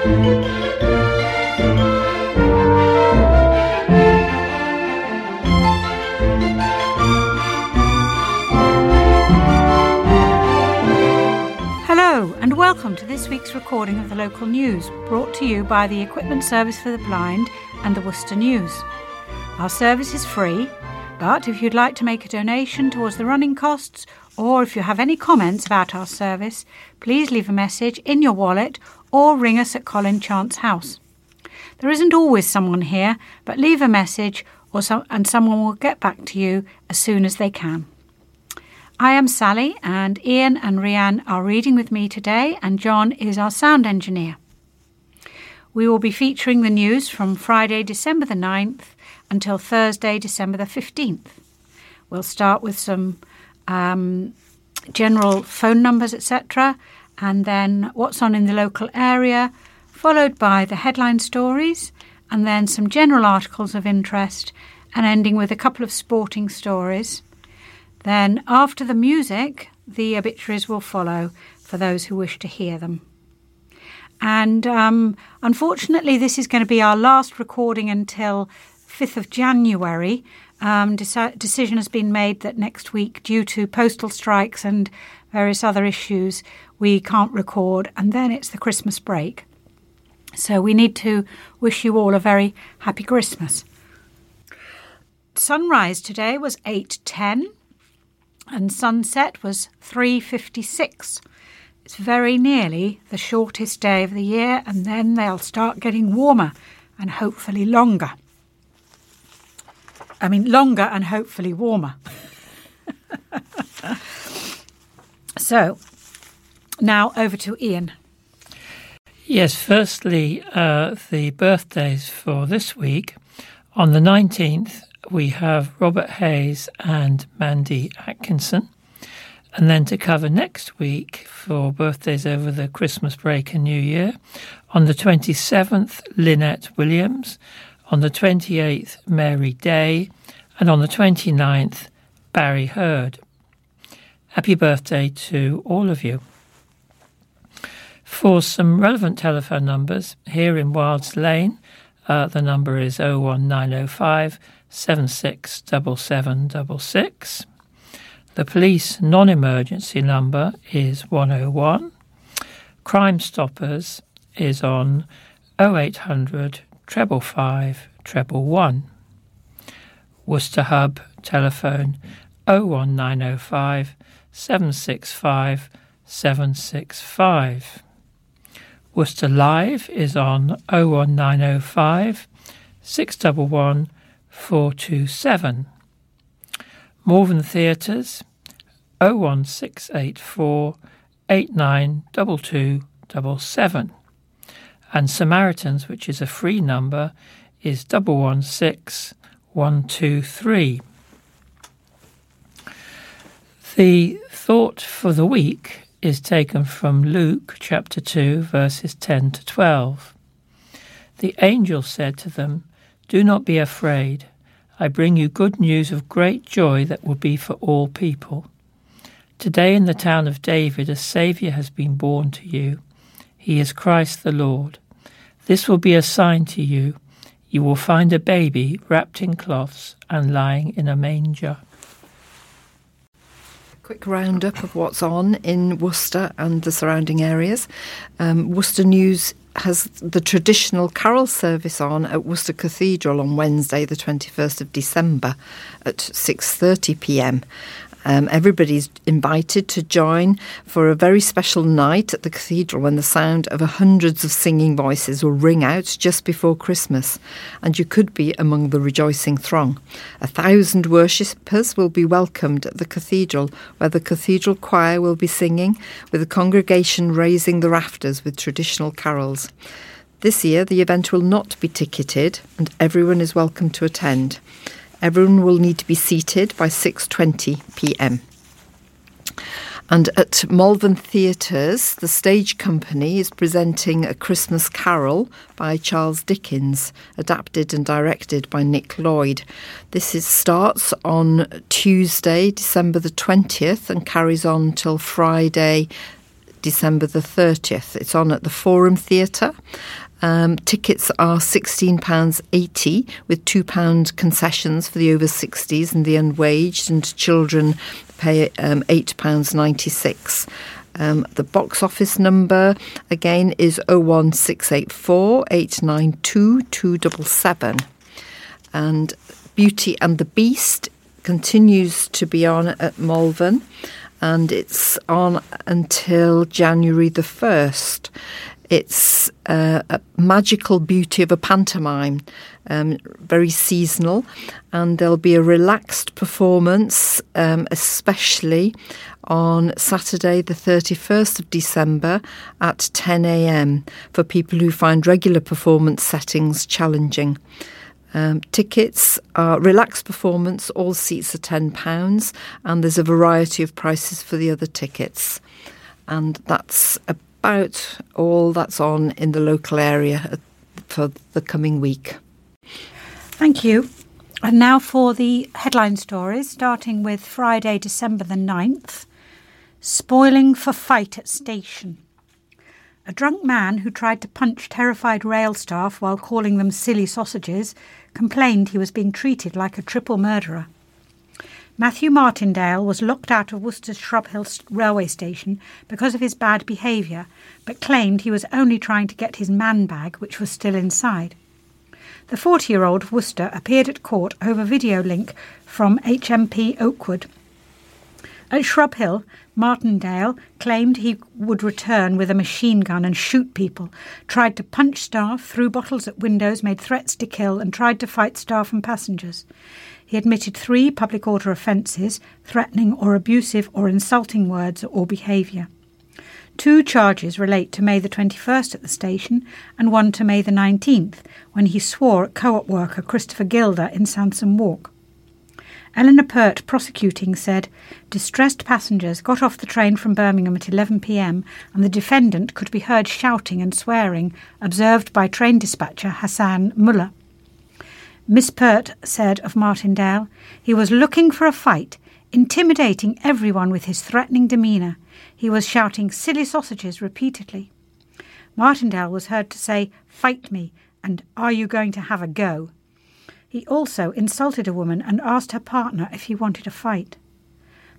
Hello, and welcome to this week's recording of the local news, brought to you by the Equipment Service for the Blind and the Worcester News. Our service is free, but if you'd like to make a donation towards the running costs, or if you have any comments about our service, please leave a message in your wallet or ring us at Colin Chance House. There isn't always someone here, but leave a message or some, and someone will get back to you as soon as they can. I am Sally, and Ian and Rianne are reading with me today, and John is our sound engineer. We will be featuring the news from Friday, December the 9th until Thursday, December the 15th. We'll start with some um, general phone numbers, etc., and then what's on in the local area, followed by the headline stories, and then some general articles of interest, and ending with a couple of sporting stories. Then, after the music, the obituaries will follow for those who wish to hear them. And um, unfortunately, this is going to be our last recording until 5th of January. Um, deci- decision has been made that next week, due to postal strikes and various other issues, we can't record, and then it's the Christmas break. So we need to wish you all a very happy Christmas. Sunrise today was 8:10 and sunset was 3:56. It's very nearly the shortest day of the year and then they'll start getting warmer and hopefully longer. I mean longer and hopefully warmer. so, now over to Ian. Yes, firstly, uh, the birthdays for this week. On the 19th, we have Robert Hayes and Mandy Atkinson. And then to cover next week for birthdays over the Christmas break and New Year, on the 27th, Lynette Williams, on the 28th, Mary Day, and on the 29th, Barry Hurd. Happy birthday to all of you. For some relevant telephone numbers, here in Wilds Lane, uh, the number is 01905 767766. The police non emergency number is 101. Crime Stoppers is on 0800 treble five treble one. Worcester Hub telephone 01905 765 765. Worcester Live is on 01905 611 427. Malvern Theatres 01684 892277. And Samaritans, which is a free number, is 116123. The thought for the week is taken from Luke chapter 2, verses 10 to 12. The angel said to them, Do not be afraid. I bring you good news of great joy that will be for all people. Today in the town of David a Saviour has been born to you. He is Christ the Lord. This will be a sign to you. You will find a baby wrapped in cloths and lying in a manger. Quick roundup of what's on in Worcester and the surrounding areas. Um, Worcester News has the traditional carol service on at Worcester Cathedral on Wednesday, the 21st of December at 6:30 p.m. Um, everybody's invited to join for a very special night at the cathedral when the sound of hundreds of singing voices will ring out just before Christmas, and you could be among the rejoicing throng. A thousand worshippers will be welcomed at the cathedral, where the cathedral choir will be singing, with the congregation raising the rafters with traditional carols. This year, the event will not be ticketed, and everyone is welcome to attend. Everyone will need to be seated by 6:20 p.m. And at Malvern Theatres, the stage company is presenting A Christmas Carol by Charles Dickens, adapted and directed by Nick Lloyd. This is, starts on Tuesday, December the 20th, and carries on till Friday, December the 30th. It's on at the Forum Theatre. Um, tickets are £16.80 with £2 concessions for the over 60s and the unwaged, and children pay um, £8.96. Um, the box office number again is 01684 892 277. And Beauty and the Beast continues to be on at Malvern and it's on until January the 1st. It's uh, a magical beauty of a pantomime, um, very seasonal, and there'll be a relaxed performance, um, especially on Saturday, the 31st of December at 10 a.m. for people who find regular performance settings challenging. Um, tickets are relaxed performance, all seats are £10, and there's a variety of prices for the other tickets. And that's about all that's on in the local area for the coming week. Thank you. And now for the headline stories, starting with Friday, December the 9th Spoiling for Fight at Station. A drunk man who tried to punch terrified rail staff while calling them silly sausages complained he was being treated like a triple murderer. Matthew Martindale was locked out of Worcester's Shrubhill railway station because of his bad behaviour, but claimed he was only trying to get his man bag, which was still inside. The 40 year old of Worcester appeared at court over video link from HMP Oakwood. At Shrubhill, Martindale claimed he would return with a machine gun and shoot people, tried to punch staff, threw bottles at windows, made threats to kill, and tried to fight staff and passengers. He admitted three public order offences threatening or abusive or insulting words or behaviour. Two charges relate to May the 21st at the station and one to May the 19th, when he swore at co op worker Christopher Gilder in Sansome Walk. Eleanor Pert, prosecuting, said distressed passengers got off the train from Birmingham at 11 pm and the defendant could be heard shouting and swearing, observed by train dispatcher Hassan Muller. Miss Pert said of Martindale, he was looking for a fight, intimidating everyone with his threatening demeanour. He was shouting silly sausages repeatedly. Martindale was heard to say, Fight me, and Are you going to have a go? He also insulted a woman and asked her partner if he wanted a fight.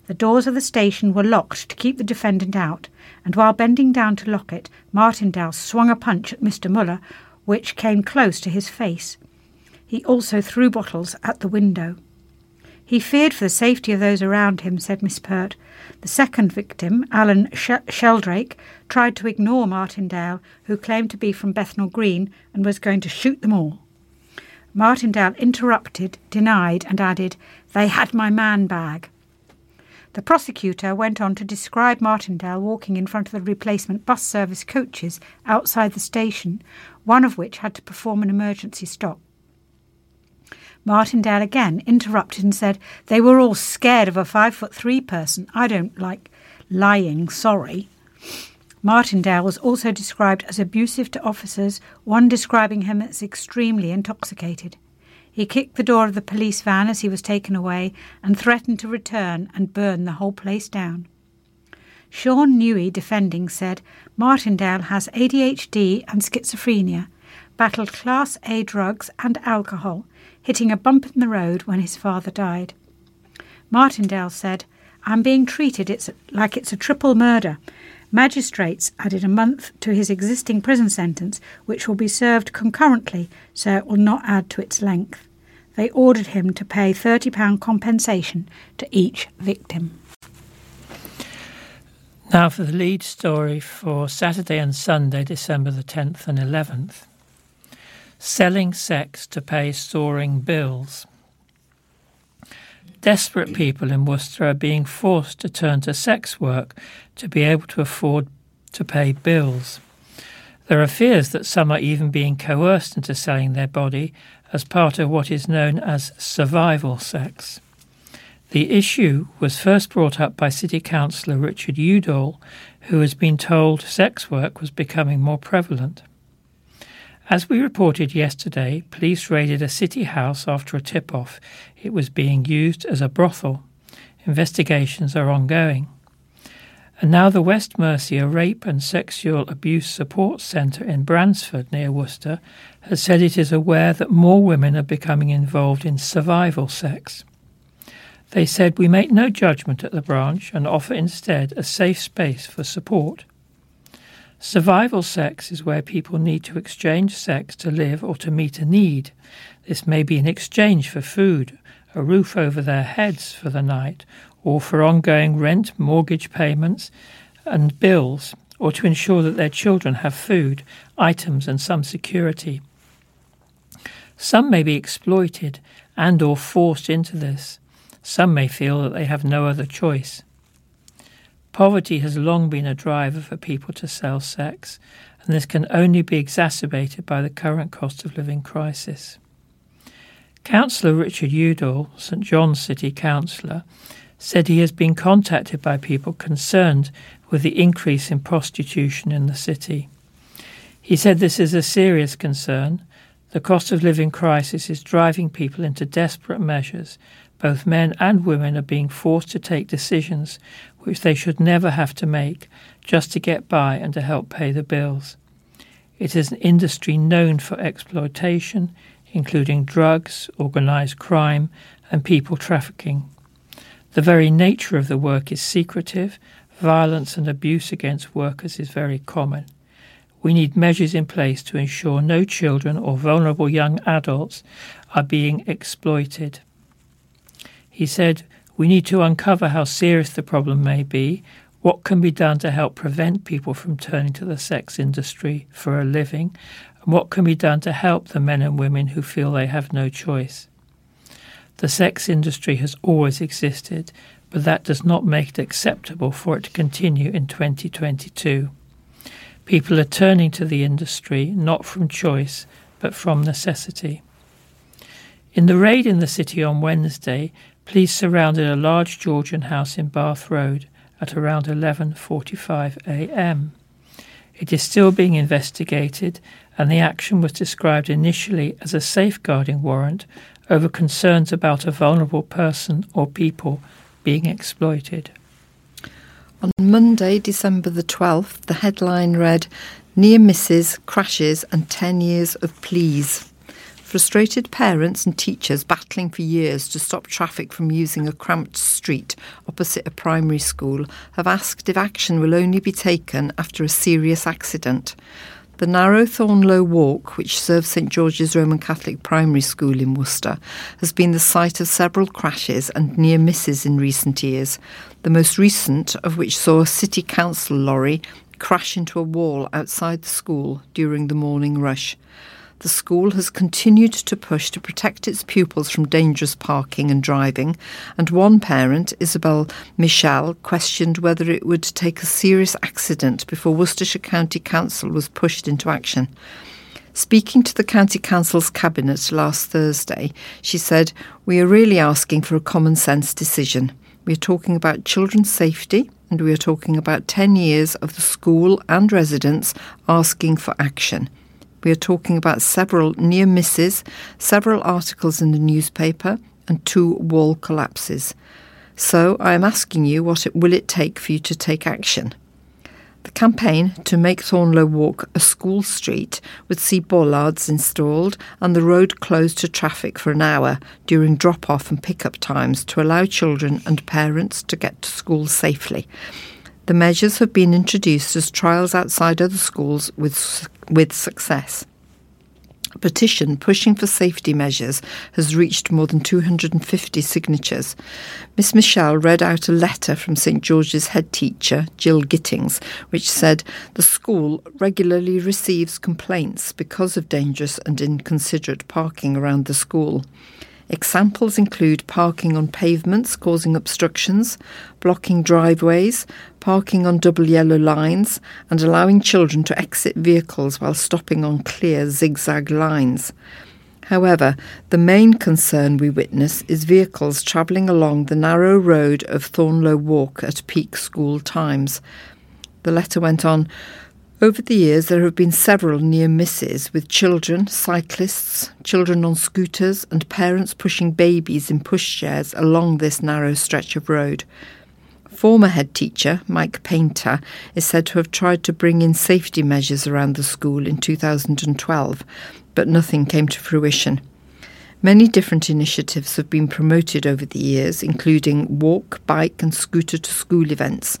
The doors of the station were locked to keep the defendant out, and while bending down to lock it, Martindale swung a punch at Mr. Muller, which came close to his face. He also threw bottles at the window. He feared for the safety of those around him, said Miss Pert. The second victim, Alan Sh- Sheldrake, tried to ignore Martindale, who claimed to be from Bethnal Green and was going to shoot them all. Martindale interrupted, denied, and added, They had my man bag. The prosecutor went on to describe Martindale walking in front of the replacement bus service coaches outside the station, one of which had to perform an emergency stop. Martindale again interrupted and said, They were all scared of a five foot three person. I don't like lying, sorry. Martindale was also described as abusive to officers, one describing him as extremely intoxicated. He kicked the door of the police van as he was taken away and threatened to return and burn the whole place down. Sean Newey, defending, said Martindale has ADHD and schizophrenia, battled Class A drugs and alcohol, hitting a bump in the road when his father died. Martindale said, I'm being treated it's like it's a triple murder Magistrates added a month to his existing prison sentence, which will be served concurrently, so it will not add to its length. They ordered him to pay £30 compensation to each victim. Now for the lead story for Saturday and Sunday, December the 10th and 11th. Selling sex to pay soaring bills. Desperate people in Worcester are being forced to turn to sex work to be able to afford to pay bills. There are fears that some are even being coerced into selling their body as part of what is known as survival sex. The issue was first brought up by City Councillor Richard Udall, who has been told sex work was becoming more prevalent. As we reported yesterday, police raided a city house after a tip off. It was being used as a brothel. Investigations are ongoing. And now the West Mercia Rape and Sexual Abuse Support Centre in Bransford, near Worcester, has said it is aware that more women are becoming involved in survival sex. They said we make no judgment at the branch and offer instead a safe space for support. Survival sex is where people need to exchange sex to live or to meet a need. This may be in exchange for food, a roof over their heads for the night, or for ongoing rent, mortgage payments, and bills, or to ensure that their children have food, items, and some security. Some may be exploited and or forced into this. Some may feel that they have no other choice. Poverty has long been a driver for people to sell sex, and this can only be exacerbated by the current cost of living crisis. Councillor Richard Udall, St John's City Councillor, said he has been contacted by people concerned with the increase in prostitution in the city. He said this is a serious concern. The cost of living crisis is driving people into desperate measures. Both men and women are being forced to take decisions which they should never have to make just to get by and to help pay the bills. It is an industry known for exploitation, including drugs, organised crime, and people trafficking. The very nature of the work is secretive. Violence and abuse against workers is very common. We need measures in place to ensure no children or vulnerable young adults are being exploited. He said, We need to uncover how serious the problem may be, what can be done to help prevent people from turning to the sex industry for a living, and what can be done to help the men and women who feel they have no choice. The sex industry has always existed, but that does not make it acceptable for it to continue in 2022. People are turning to the industry not from choice, but from necessity. In the raid in the city on Wednesday, police surrounded a large Georgian house in Bath Road at around 11:45 a.m. It is still being investigated, and the action was described initially as a safeguarding warrant over concerns about a vulnerable person or people being exploited. On Monday, December the 12th, the headline read Near Misses, Crashes and 10 Years of Pleas. Frustrated parents and teachers battling for years to stop traffic from using a cramped street opposite a primary school have asked if action will only be taken after a serious accident. The narrow Thorneloe Walk, which serves St George's Roman Catholic Primary School in Worcester, has been the site of several crashes and near misses in recent years, the most recent of which saw a City Council lorry crash into a wall outside the school during the morning rush the school has continued to push to protect its pupils from dangerous parking and driving, and one parent, Isabel Michel, questioned whether it would take a serious accident before Worcestershire County Council was pushed into action. Speaking to the County Council's Cabinet last Thursday, she said, We are really asking for a common sense decision. We are talking about children's safety, and we are talking about 10 years of the school and residents asking for action. We are talking about several near misses, several articles in the newspaper, and two wall collapses. So I am asking you what it will it take for you to take action? The campaign to make Thorneloe Walk a school street would see bollards installed and the road closed to traffic for an hour during drop off and pick up times to allow children and parents to get to school safely. The measures have been introduced as trials outside other schools with, with success. A petition pushing for safety measures has reached more than 250 signatures. Miss Michelle read out a letter from St George's head teacher, Jill Gittings, which said the school regularly receives complaints because of dangerous and inconsiderate parking around the school. Examples include parking on pavements causing obstructions, blocking driveways, parking on double yellow lines, and allowing children to exit vehicles while stopping on clear zigzag lines. However, the main concern we witness is vehicles travelling along the narrow road of Thorneloe Walk at peak school times. The letter went on over the years, there have been several near misses with children, cyclists, children on scooters, and parents pushing babies in pushchairs along this narrow stretch of road. former head teacher, Mike Painter, is said to have tried to bring in safety measures around the school in 2012, but nothing came to fruition. Many different initiatives have been promoted over the years, including walk, bike, and scooter to school events,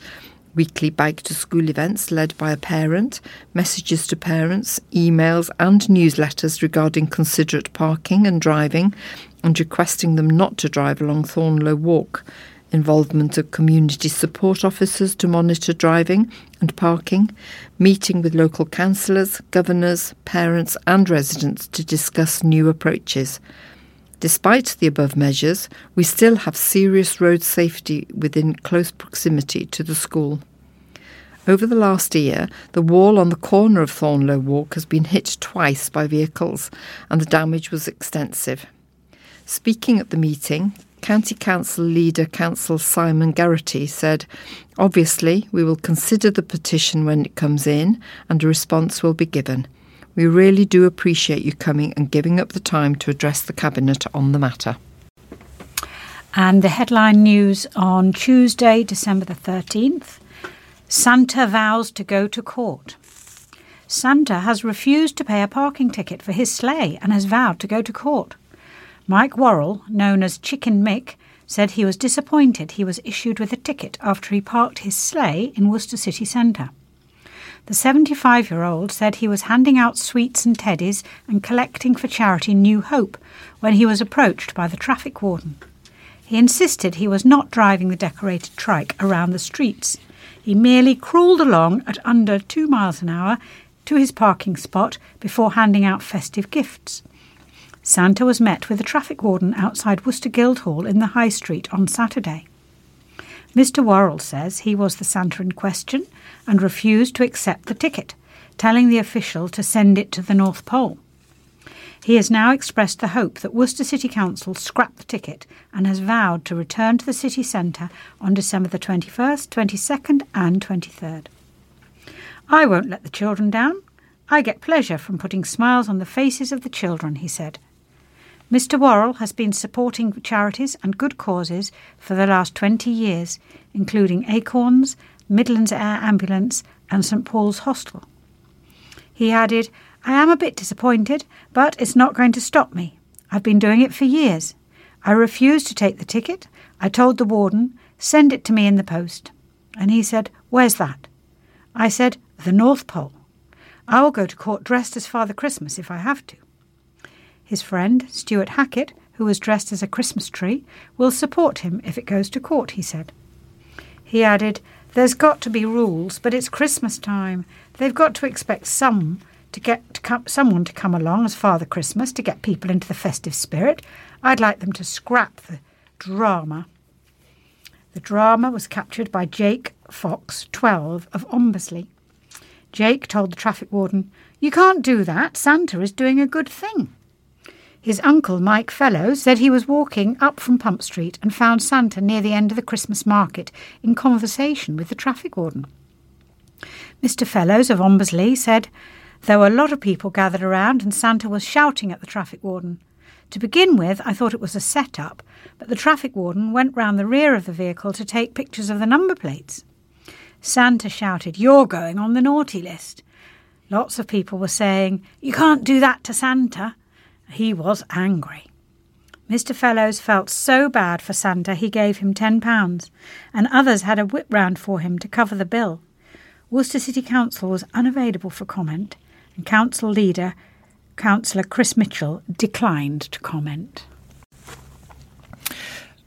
weekly bike to school events led by a parent, messages to parents, emails, and newsletters regarding considerate parking and driving, and requesting them not to drive along Thorneloe Walk, involvement of community support officers to monitor driving and parking, meeting with local councillors, governors, parents, and residents to discuss new approaches. Despite the above measures, we still have serious road safety within close proximity to the school. Over the last year, the wall on the corner of Thorneloe Walk has been hit twice by vehicles, and the damage was extensive. Speaking at the meeting, County Council leader Council Simon Geraghty said, Obviously, we will consider the petition when it comes in and a response will be given. We really do appreciate you coming and giving up the time to address the Cabinet on the matter. And the headline news on Tuesday, December the 13th Santa vows to go to court. Santa has refused to pay a parking ticket for his sleigh and has vowed to go to court. Mike Worrell, known as Chicken Mick, said he was disappointed he was issued with a ticket after he parked his sleigh in Worcester city centre. The 75 year old said he was handing out sweets and teddies and collecting for charity New Hope when he was approached by the traffic warden. He insisted he was not driving the decorated trike around the streets. He merely crawled along at under two miles an hour to his parking spot before handing out festive gifts. Santa was met with a traffic warden outside Worcester Guildhall in the High Street on Saturday. Mr. Worrell says he was the Santa in question and refused to accept the ticket, telling the official to send it to the North Pole. He has now expressed the hope that Worcester City Council scrap the ticket and has vowed to return to the city centre on December the 21st, 22nd, and 23rd. I won't let the children down. I get pleasure from putting smiles on the faces of the children, he said. Mr. Worrell has been supporting charities and good causes for the last 20 years, including Acorns, Midlands Air Ambulance, and St Paul's Hostel. He added, I am a bit disappointed, but it's not going to stop me. I've been doing it for years. I refused to take the ticket. I told the warden, send it to me in the post. And he said, Where's that? I said, The North Pole. I will go to court dressed as Father Christmas if I have to. His friend, Stuart Hackett, who was dressed as a Christmas tree, will support him if it goes to court, he said. He added, there's got to be rules, but it's Christmas time. They've got to expect some to get to come, someone to come along as Father Christmas to get people into the festive spirit. I'd like them to scrap the drama. The drama was captured by Jake Fox, 12, of Ombersley. Jake told the traffic warden, You can't do that. Santa is doing a good thing. His uncle, Mike Fellows, said he was walking up from Pump Street and found Santa near the end of the Christmas market in conversation with the traffic warden. Mr. Fellows of Ombersley said there were a lot of people gathered around and Santa was shouting at the traffic warden. To begin with, I thought it was a set-up, but the traffic warden went round the rear of the vehicle to take pictures of the number plates. Santa shouted, You're going on the naughty list. Lots of people were saying, You can't do that to Santa. He was angry. Mr. Fellows felt so bad for Santa he gave him £10, and others had a whip round for him to cover the bill. Worcester City Council was unavailable for comment, and Council leader, Councillor Chris Mitchell, declined to comment.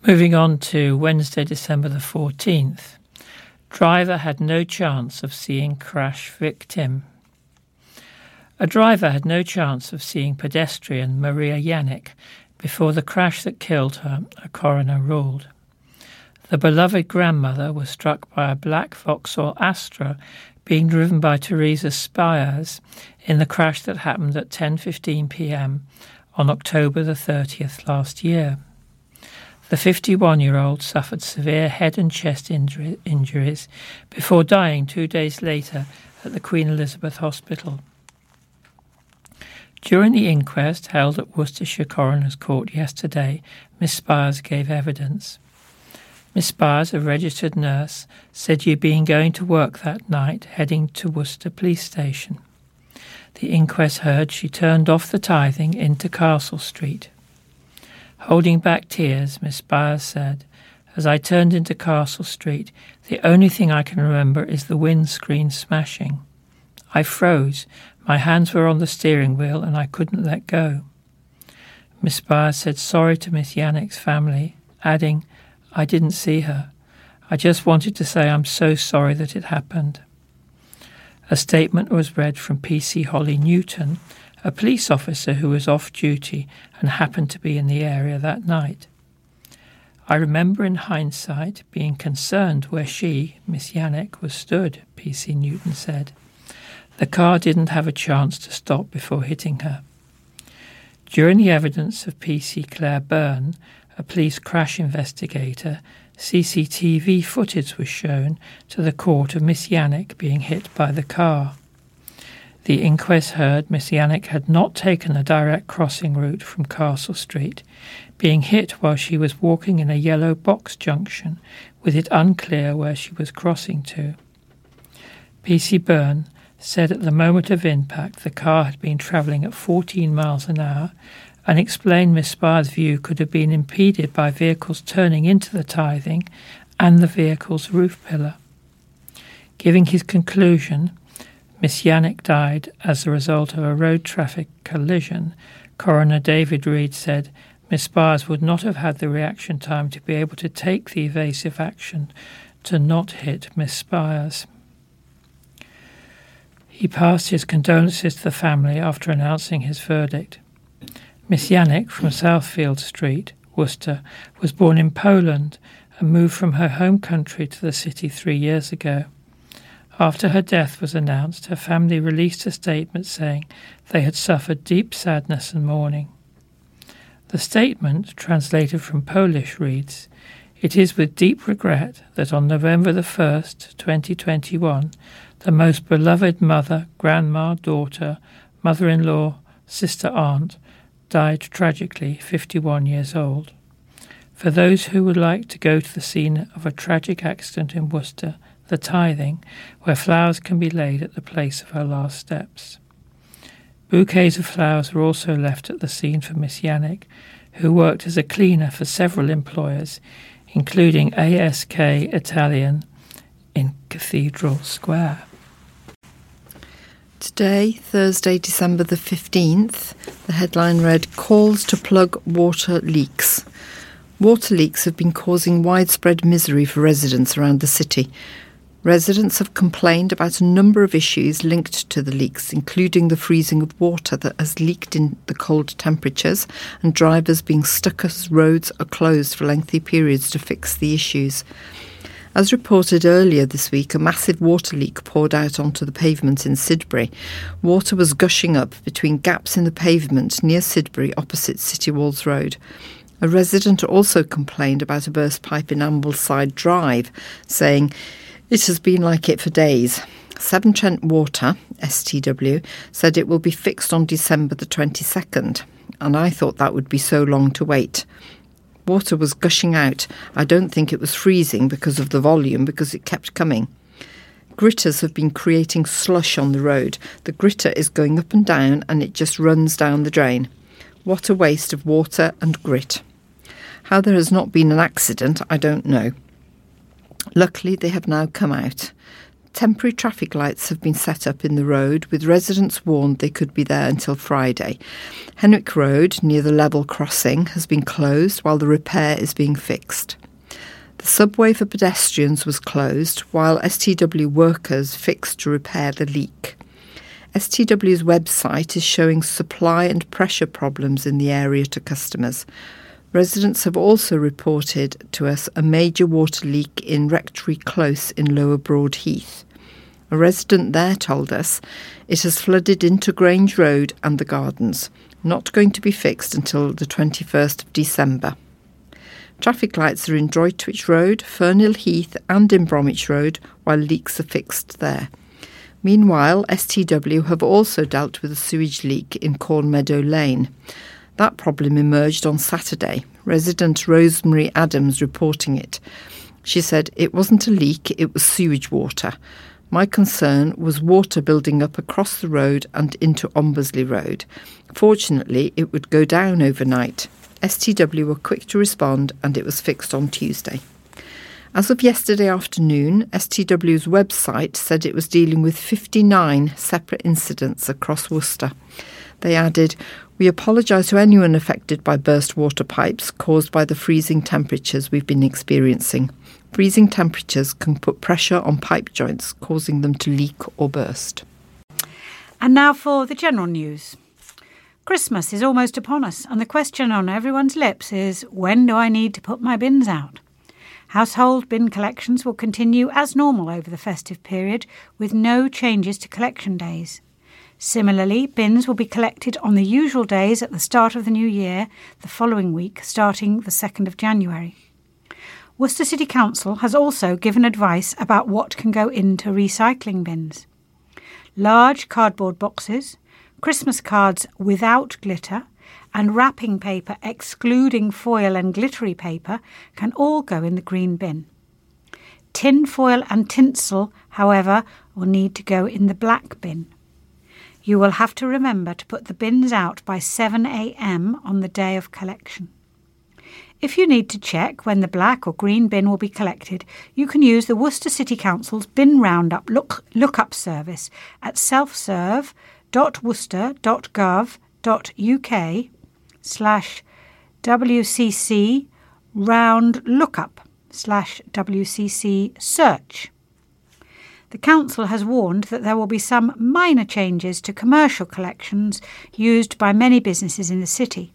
Moving on to Wednesday, December the 14th. Driver had no chance of seeing crash victim. A driver had no chance of seeing pedestrian Maria Yannick before the crash that killed her, a coroner ruled. The beloved grandmother was struck by a black Vauxhall Astra being driven by Teresa Spires in the crash that happened at 10:15 p.m. on October the 30th last year. The 51-year-old suffered severe head and chest injuries before dying 2 days later at the Queen Elizabeth Hospital. During the inquest held at Worcestershire Coroner's Court yesterday, Miss Spires gave evidence. Miss Spires, a registered nurse, said you'd been going to work that night, heading to Worcester Police Station. The inquest heard she turned off the Tything into Castle Street. Holding back tears, Miss Spires said, As I turned into Castle Street, the only thing I can remember is the windscreen smashing. I froze. My hands were on the steering wheel and I couldn't let go. Miss Spires said sorry to Miss Yannick's family, adding, I didn't see her. I just wanted to say I'm so sorry that it happened. A statement was read from PC Holly Newton, a police officer who was off duty and happened to be in the area that night. I remember in hindsight being concerned where she, Miss Yannick, was stood, PC Newton said. The car didn't have a chance to stop before hitting her. During the evidence of PC Claire Byrne, a police crash investigator, CCTV footage was shown to the court of Miss Yannick being hit by the car. The inquest heard Miss Yannick had not taken a direct crossing route from Castle Street, being hit while she was walking in a yellow box junction, with it unclear where she was crossing to. PC Byrne said at the moment of impact the car had been travelling at 14 miles an hour and explained Miss Spires' view could have been impeded by vehicles turning into the Tything and the vehicle's roof pillar. Giving his conclusion, Miss Yannick died as a result of a road traffic collision. Coroner David Reed said Miss Spires would not have had the reaction time to be able to take the evasive action to not hit Miss Spires. He passed his condolences to the family after announcing his verdict. Miss Yannick from Southfield Street, Worcester, was born in Poland and moved from her home country to the city three years ago. After her death was announced, her family released a statement saying they had suffered deep sadness and mourning. The statement, translated from Polish, reads It is with deep regret that on November the 1st, 2021, the most beloved mother, grandma, daughter, mother in law, sister, aunt, died tragically, 51 years old. For those who would like to go to the scene of a tragic accident in Worcester, the Tything, where flowers can be laid at the place of her last steps. Bouquets of flowers were also left at the scene for Miss Yannick, who worked as a cleaner for several employers, including ASK Italian in Cathedral Square. Today, Thursday, December the 15th, the headline read Calls to Plug Water Leaks. Water leaks have been causing widespread misery for residents around the city. Residents have complained about a number of issues linked to the leaks, including the freezing of water that has leaked in the cold temperatures and drivers being stuck as roads are closed for lengthy periods to fix the issues. As reported earlier this week, a massive water leak poured out onto the pavement in Sidbury. Water was gushing up between gaps in the pavement near Sidbury opposite City Walls Road. A resident also complained about a burst pipe in Ambleside Drive, saying, It has been like it for days. Severn Trent Water, STW, said it will be fixed on December the 22nd, and I thought that would be so long to wait. Water was gushing out. I don't think it was freezing because of the volume, because it kept coming. Gritters have been creating slush on the road. The gritter is going up and down and it just runs down the drain. What a waste of water and grit. How there has not been an accident, I don't know. Luckily, they have now come out. Temporary traffic lights have been set up in the road, with residents warned they could be there until Friday. Henwick Road, near the level crossing, has been closed while the repair is being fixed. The subway for pedestrians was closed while STW workers fixed to repair the leak. STW's website is showing supply and pressure problems in the area to customers. Residents have also reported to us a major water leak in Rectory Close in Lower Broad Heath. A resident there told us it has flooded into Grange Road and the gardens, not going to be fixed until the 21st of December. Traffic lights are in Droitwich Road, Fernhill Heath, and in Bromwich Road, while leaks are fixed there. Meanwhile, STW have also dealt with a sewage leak in Cornmeadow Lane. That problem emerged on Saturday, resident Rosemary Adams reporting it. She said it wasn't a leak, it was sewage water. My concern was water building up across the road and into Ombersley Road. Fortunately, it would go down overnight. STW were quick to respond and it was fixed on Tuesday. As of yesterday afternoon, STW's website said it was dealing with 59 separate incidents across Worcester. They added, We apologise to anyone affected by burst water pipes caused by the freezing temperatures we've been experiencing. Freezing temperatures can put pressure on pipe joints, causing them to leak or burst. And now for the general news. Christmas is almost upon us, and the question on everyone's lips is when do I need to put my bins out? Household bin collections will continue as normal over the festive period, with no changes to collection days. Similarly, bins will be collected on the usual days at the start of the new year, the following week, starting the 2nd of January. Worcester City Council has also given advice about what can go into recycling bins. Large cardboard boxes, Christmas cards without glitter, and wrapping paper excluding foil and glittery paper can all go in the green bin. Tin foil and tinsel, however, will need to go in the black bin. You will have to remember to put the bins out by 7am on the day of collection. If you need to check when the black or green bin will be collected, you can use the Worcester City Council's Bin Roundup look, lookup service at selfserve.worcester.gov.uk slash WCC round lookup slash WCC search. The Council has warned that there will be some minor changes to commercial collections used by many businesses in the city.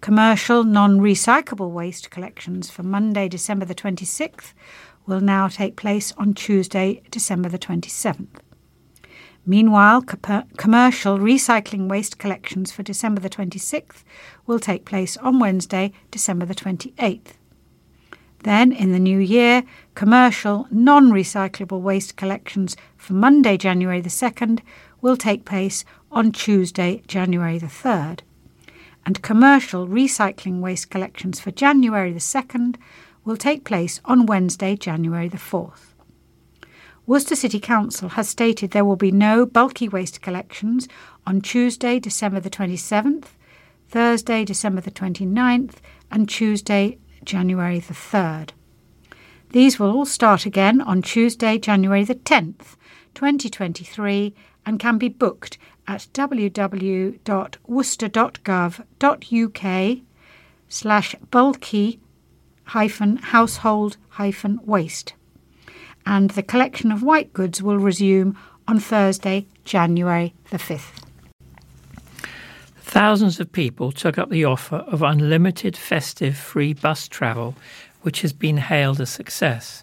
Commercial non recyclable waste collections for Monday, December the 26th will now take place on Tuesday, December the 27th. Meanwhile, commercial recycling waste collections for December the 26th will take place on Wednesday, December the 28th. Then, in the new year, commercial non recyclable waste collections for Monday, January the 2nd will take place on Tuesday, January the 3rd and commercial recycling waste collections for January the 2nd will take place on Wednesday, January the 4th. Worcester City Council has stated there will be no bulky waste collections on Tuesday, December the 27th, Thursday, December the 29th, and Tuesday, January the 3rd. These will all start again on Tuesday, January the 10th, 2023, and can be booked at www.worcester.gov.uk slash bulky hyphen household hyphen waste. And the collection of white goods will resume on Thursday, January the 5th. Thousands of people took up the offer of unlimited festive free bus travel, which has been hailed a success.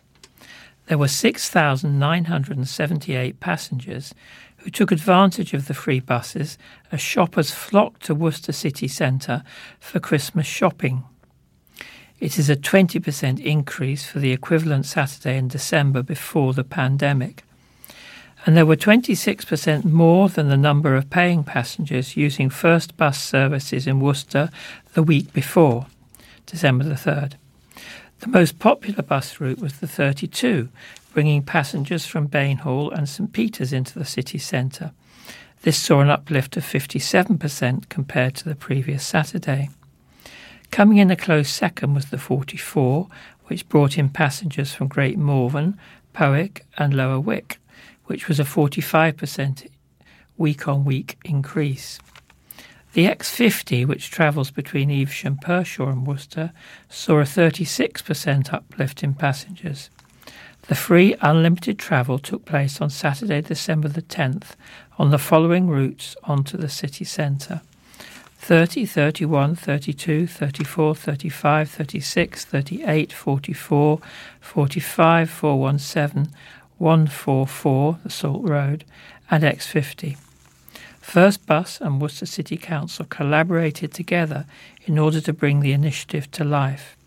There were 6,978 passengers who took advantage of the free buses as shoppers flocked to Worcester city centre for Christmas shopping. It is a 20% increase for the equivalent Saturday in December before the pandemic. And there were 26% more than the number of paying passengers using first bus services in Worcester the week before, December the 3rd. The most popular bus route was the 32, bringing passengers from Bainhall and St Peter's into the city centre. This saw an uplift of 57% compared to the previous Saturday. Coming in a close second was the 44, which brought in passengers from Great Malvern, Powick, and Lower Wick, which was a 45% week on week increase. The X50, which travels between Evesham, Pershore, and Worcester, saw a 36% uplift in passengers. The free unlimited travel took place on Saturday, December the 10th, on the following routes onto the city centre 30, 31, 32, 34, 35, 36, 38, 44, 45, 417, 144, the Salt Road, and X50. First Bus and Worcester City Council collaborated together in order to bring the initiative to life.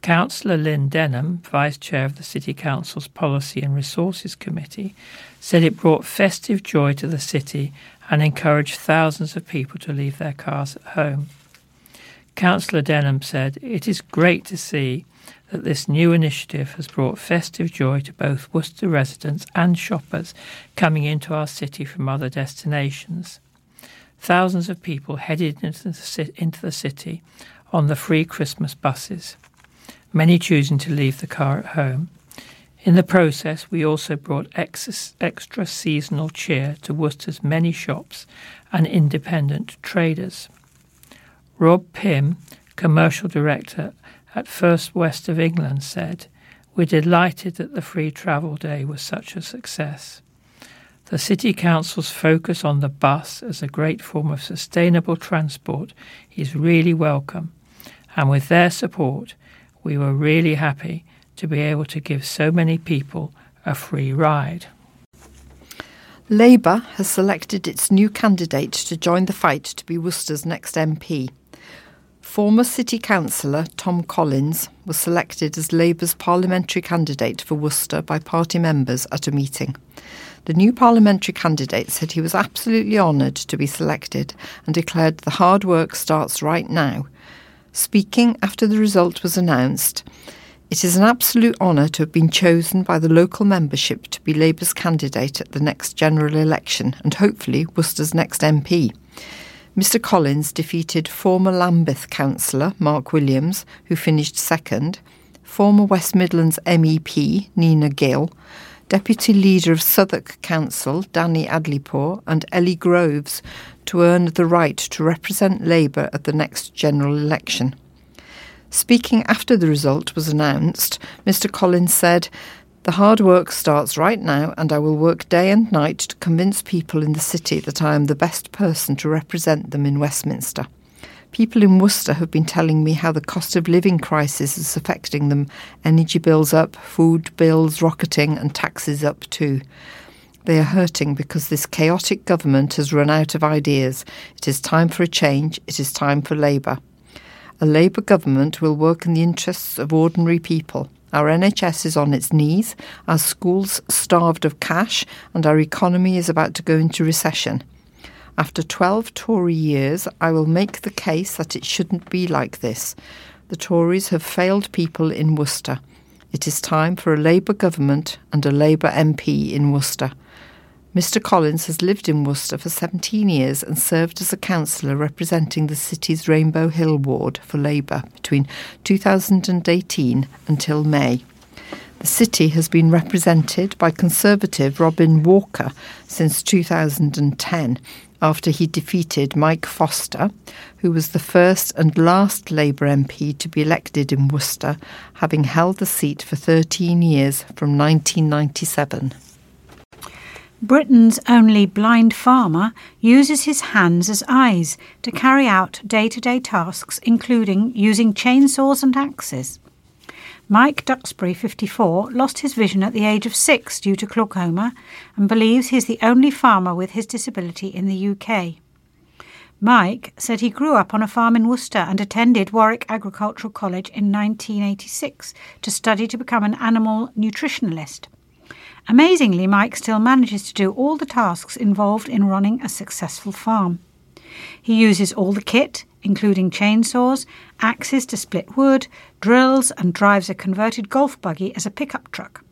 Councillor Lynn Denham, Vice Chair of the City Council's Policy and Resources Committee, said it brought festive joy to the city and encouraged thousands of people to leave their cars at home. Councillor Denham said, It is great to see that this new initiative has brought festive joy to both Worcester residents and shoppers coming into our city from other destinations. Thousands of people headed into the, city on the free Christmas buses, many choosing to leave the car at home. In the process, we also brought extra seasonal cheer to Worcester's many shops and independent traders. Rob Pym, commercial director at First West of England, said, We're delighted that the Free Travel Day was such a success. The City Council's focus on the bus as a great form of sustainable transport is really welcome, and with their support, we were really happy to be able to give so many people a free ride. Labour has selected its new candidate to join the fight to be Worcester's next MP. Former City Councillor Tom Collins was selected as Labour's parliamentary candidate for Worcester by party members at a meeting. The new parliamentary candidate said he was absolutely honoured to be selected and declared the hard work starts right now. Speaking after the result was announced, it is an absolute honour to have been chosen by the local membership to be Labour's candidate at the next general election and hopefully Worcester's next MP. Mr Collins defeated former Lambeth councillor Mark Williams, who finished second, former West Midlands MEP Nina Gill, Deputy Leader of Southwark Council Danny Adilypour, and Ellie Groves to earn the right to represent Labour at the next general election. Speaking after the result was announced, Mr. Collins said, The hard work starts right now, and I will work day and night to convince people in the city that I am the best person to represent them in Westminster. People in Worcester have been telling me how the cost of living crisis is affecting them energy bills up, food bills rocketing, and taxes up too. They are hurting because this chaotic government has run out of ideas. It is time for a change. It is time for Labour. A Labour government will work in the interests of ordinary people. Our NHS is on its knees, our schools starved of cash, and our economy is about to go into recession. After 12 Tory years, I will make the case that it shouldn't be like this. The Tories have failed people in Worcester. It is time for a Labour government and a Labour MP in Worcester. Mr. Collins has lived in Worcester for 17 years and served as a councillor representing the city's Rainbow Hill ward for Labour between 2018 until May. The city has been represented by Conservative Robin Walker since 2010 after he defeated Mike Foster, who was the first and last Labour MP to be elected in Worcester, having held the seat for 13 years from 1997. Britain's only blind farmer uses his hands as eyes to carry out day to day tasks, including using chainsaws and axes. Mike Duxbury, 54, lost his vision at the age of six due to glaucoma and believes he's the only farmer with his disability in the UK. Mike said he grew up on a farm in Worcester and attended Warwick Agricultural College in 1986 to study to become an animal nutritionalist. Amazingly, Mike still manages to do all the tasks involved in running a successful farm. He uses all the kit, including chainsaws, axes to split wood, drills, and drives a converted golf buggy as a pickup truck.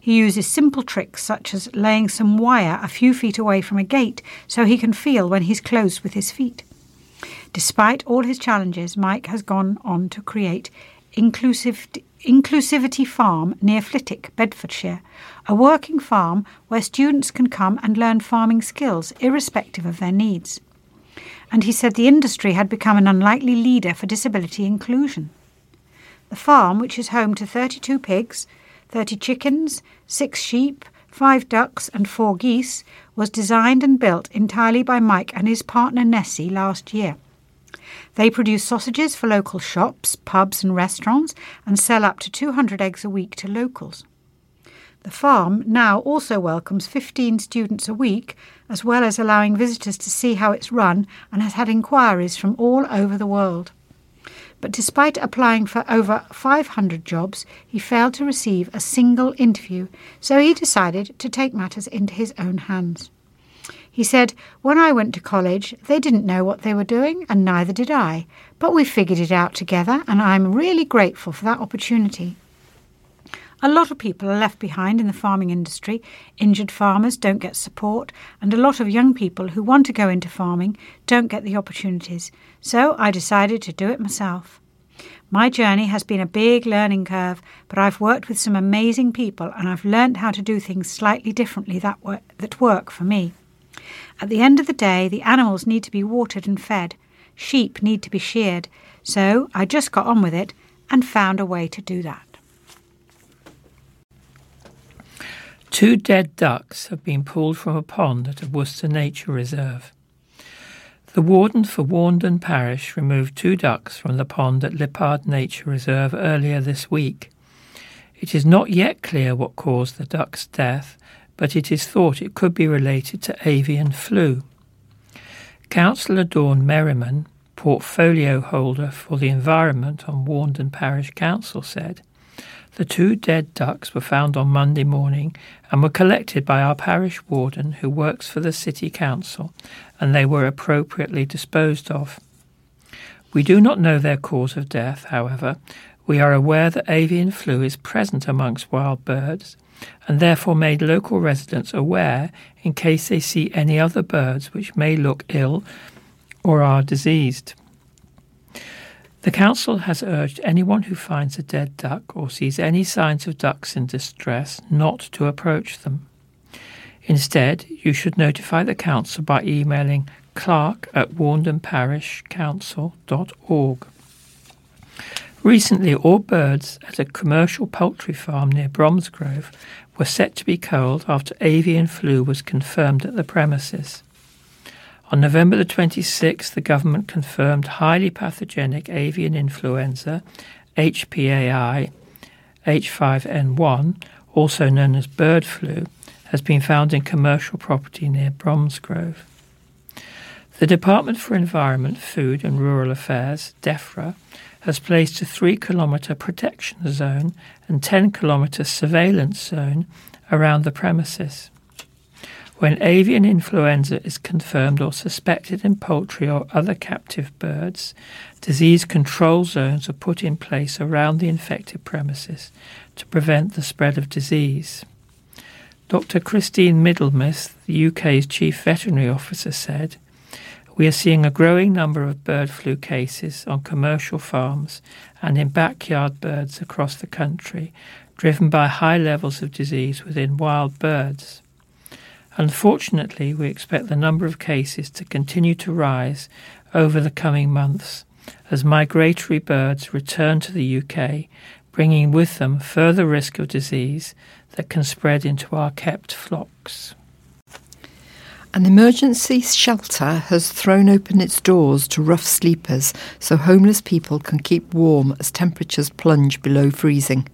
He uses simple tricks such as laying some wire a few feet away from a gate so he can feel when he's close with his feet. Despite all his challenges, Mike has gone on to create inclusive, Inclusivity Farm near Flitwick, Bedfordshire, a working farm where students can come and learn farming skills irrespective of their needs. And he said the industry had become an unlikely leader for disability inclusion. The farm, which is home to 32 pigs, 30 chickens, 6 sheep, 5 ducks, and 4 geese, was designed and built entirely by Mike and his partner Nessie last year. They produce sausages for local shops, pubs, and restaurants and sell up to 200 eggs a week to locals. The farm now also welcomes 15 students a week, as well as allowing visitors to see how it's run, and has had inquiries from all over the world. But despite applying for over 500 jobs, he failed to receive a single interview, so he decided to take matters into his own hands. He said, When I went to college, they didn't know what they were doing, and neither did I. But we figured it out together, and I'm really grateful for that opportunity. A lot of people are left behind in the farming industry. Injured farmers don't get support, and a lot of young people who want to go into farming don't get the opportunities. So I decided to do it myself. My journey has been a big learning curve, but I've worked with some amazing people and I've learned how to do things slightly differently that, work, that work for me. At the end of the day, the animals need to be watered and fed. Sheep need to be sheared. So I just got on with it and found a way to do that. Two dead ducks have been pulled from a pond at a Worcester Nature Reserve. The warden for Warndon Parish removed two ducks from the pond at Lyppard Nature Reserve earlier this week. It is not yet clear what caused the duck's death, but it is thought it could be related to avian flu. Councillor Dawn Merriman, portfolio holder for the environment on Warndon Parish Council, said the two dead ducks were found on Monday morning and were collected by our parish warden who works for the City Council, and they were appropriately disposed of. We do not know their cause of death, however. We are aware that avian flu is present amongst wild birds and therefore made local residents aware in case they see any other birds which may look ill or are diseased. The Council has urged anyone who finds a dead duck or sees any signs of ducks in distress not to approach them. Instead, you should notify the Council by emailing clark at warndonparishcouncil.org. Recently, all birds at a commercial poultry farm near Bromsgrove were set to be culled after avian flu was confirmed at the premises. On November the 26th, the government confirmed highly pathogenic avian influenza, HPAI, H5N1, also known as bird flu, has been found in commercial property near Bromsgrove. The Department for Environment, Food and Rural Affairs, DEFRA, has placed a 3 kilometre protection zone and 10 kilometre surveillance zone around the premises. When avian influenza is confirmed or suspected in poultry or other captive birds, disease control zones are put in place around the infected premises to prevent the spread of disease. Dr. Christine Middlemiss, the UK's chief veterinary officer, said, We are seeing a growing number of bird flu cases on commercial farms and in backyard birds across the country, driven by high levels of disease within wild birds. Unfortunately, we expect the number of cases to continue to rise over the coming months as migratory birds return to the UK, bringing with them further risk of disease that can spread into our kept flocks. An emergency shelter has thrown open its doors to rough sleepers so homeless people can keep warm as temperatures plunge below freezing.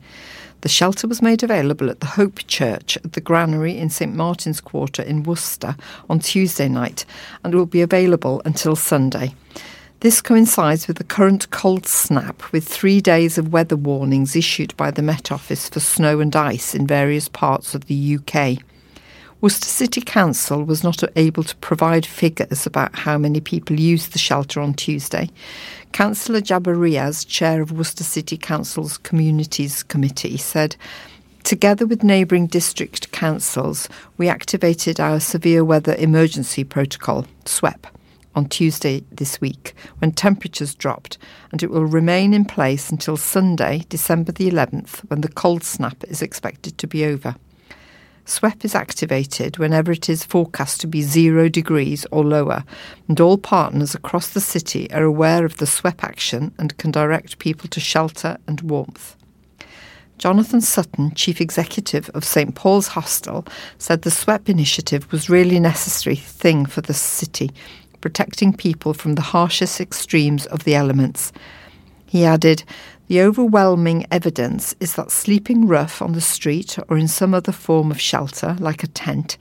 The shelter was made available at the Hope Church at the Granary in St Martin's Quarter in Worcester on Tuesday night and will be available until Sunday. This coincides with the current cold snap, with three days of weather warnings issued by the Met Office for snow and ice in various parts of the UK. Worcester City Council was not able to provide figures about how many people used the shelter on Tuesday. Councillor Jabba Riaz, chair of Worcester City Council's Communities Committee, said, Together with neighbouring district councils, we activated our Severe Weather Emergency Protocol, SWEP, on Tuesday this week when temperatures dropped, and it will remain in place until Sunday, December the 11th, when the cold snap is expected to be over. SWEP is activated whenever it is forecast to be zero degrees or lower, and all partners across the city are aware of the SWEP action and can direct people to shelter and warmth. Jonathan Sutton, Chief Executive of St Paul's Hostel, said the SWEP initiative was really necessary thing for the city, protecting people from the harshest extremes of the elements. He added, the overwhelming evidence is that sleeping rough on the street or in some other form of shelter, like a tent,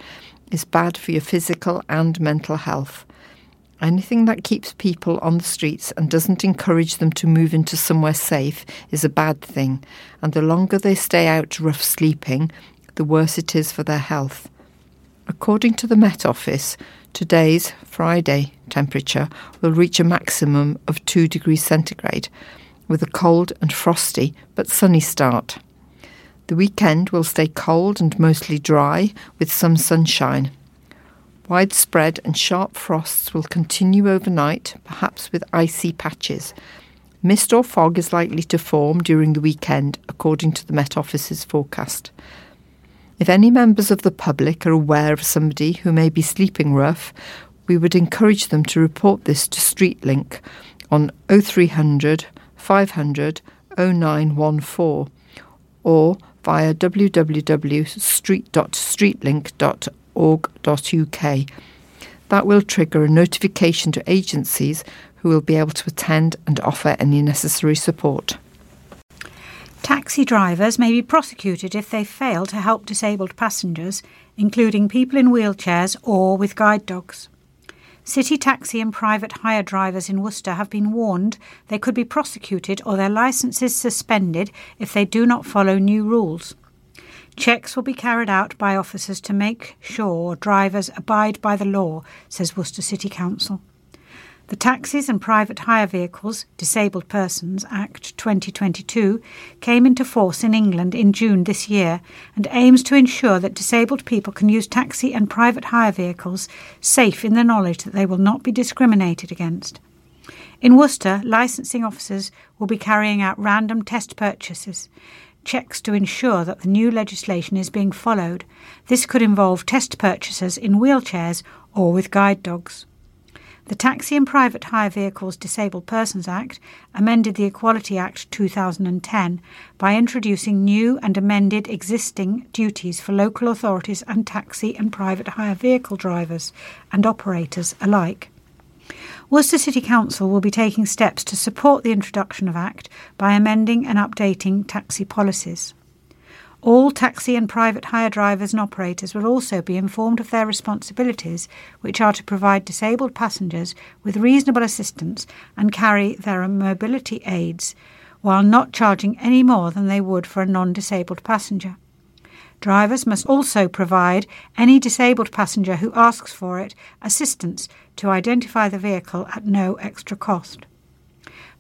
is bad for your physical and mental health. Anything that keeps people on the streets and doesn't encourage them to move into somewhere safe is a bad thing, and the longer they stay out rough sleeping, the worse it is for their health. According to the Met Office, Today's, Friday, temperature will reach a maximum of 2 degrees centigrade, with a cold and frosty but sunny start. The weekend will stay cold and mostly dry, with some sunshine. Widespread and sharp frosts will continue overnight, perhaps with icy patches. Mist or fog is likely to form during the weekend, according to the Met Office's forecast. If any members of the public are aware of somebody who may be sleeping rough, we would encourage them to report this to StreetLink on 0300 500 0914 or via www.street.streetlink.org.uk. That will trigger a notification to agencies who will be able to attend and offer any necessary support. Taxi drivers may be prosecuted if they fail to help disabled passengers, including people in wheelchairs or with guide dogs. City taxi and private hire drivers in Worcester have been warned they could be prosecuted or their licences suspended if they do not follow new rules. Checks will be carried out by officers to make sure drivers abide by the law, says Worcester City Council. The Taxis and Private Hire Vehicles Disabled Persons Act 2022 came into force in England in June this year and aims to ensure that disabled people can use taxi and private hire vehicles safe in the knowledge that they will not be discriminated against. In Worcester, licensing officers will be carrying out random test purchases, checks to ensure that the new legislation is being followed. This could involve test purchases in wheelchairs or with guide dogs. The Taxi and Private Hire Vehicles Disabled Persons Act amended the Equality Act 2010 by introducing new and amended existing duties for local authorities and taxi and private hire vehicle drivers and operators alike. Worcester City Council will be taking steps to support the introduction of Act by amending and updating taxi policies. All taxi and private hire drivers and operators will also be informed of their responsibilities, which are to provide disabled passengers with reasonable assistance and carry their mobility aids, while not charging any more than they would for a non disabled passenger. Drivers must also provide any disabled passenger who asks for it assistance to identify the vehicle at no extra cost.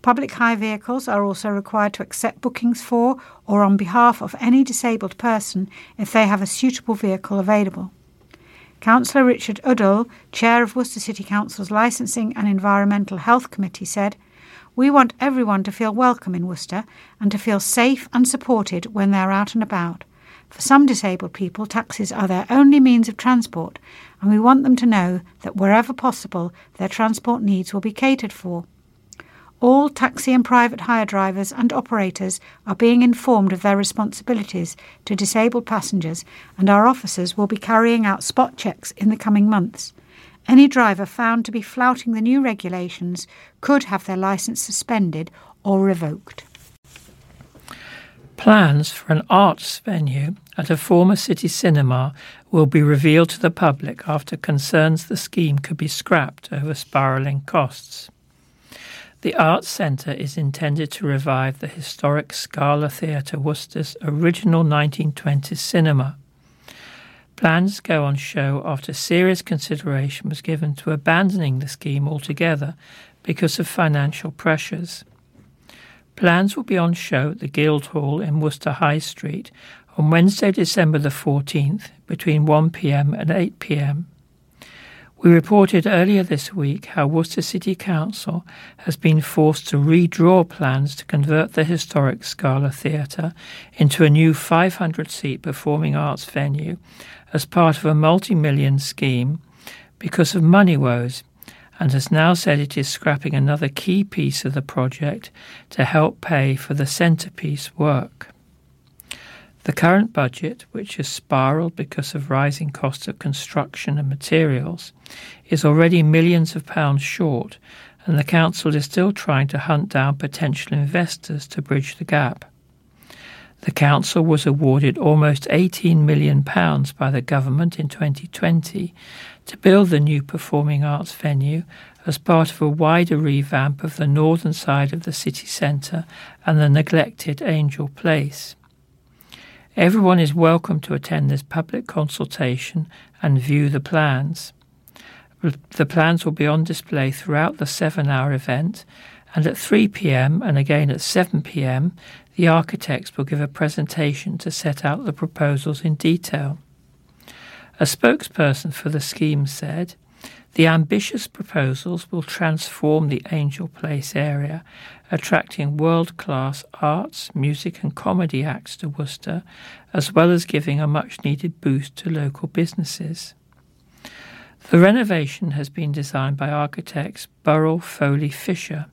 Public hire vehicles are also required to accept bookings for or on behalf of any disabled person if they have a suitable vehicle available. Councillor Richard Udall, Chair of Worcester City Council's Licensing and Environmental Health Committee, said, We want everyone to feel welcome in Worcester and to feel safe and supported when they're out and about. For some disabled people, taxis are their only means of transport, and we want them to know that wherever possible, their transport needs will be catered for. All taxi and private hire drivers and operators are being informed of their responsibilities to disabled passengers, and our officers will be carrying out spot checks in the coming months. Any driver found to be flouting the new regulations could have their licence suspended or revoked. Plans for an arts venue at a former city cinema will be revealed to the public after concerns the scheme could be scrapped over spiralling costs. The Arts Centre is intended to revive the historic Scala Theatre Worcester's original 1920s cinema. Plans go on show after serious consideration was given to abandoning the scheme altogether because of financial pressures. Plans will be on show at the Guildhall in Worcester High Street on Wednesday, December the 14th between 1pm and 8pm. We reported earlier this week how Worcester City Council has been forced to redraw plans to convert the historic Scala Theatre into a new 500 seat performing arts venue as part of a multi million scheme because of money woes and has now said it is scrapping another key piece of the project to help pay for the centrepiece work. The current budget, which has spiralled because of rising costs of construction and materials, is already millions of pounds short, and the Council is still trying to hunt down potential investors to bridge the gap. The Council was awarded almost £18 million by the Government in 2020 to build the new performing arts venue as part of a wider revamp of the northern side of the city centre and the neglected Angel Place. Everyone is welcome to attend this public consultation and view the plans. The plans will be on display throughout the seven hour event, and at 3 pm and again at 7 pm, the architects will give a presentation to set out the proposals in detail. A spokesperson for the scheme said, the ambitious proposals will transform the Angel Place area, attracting world class arts, music, and comedy acts to Worcester, as well as giving a much needed boost to local businesses. The renovation has been designed by architects Burrell Foley Fischer,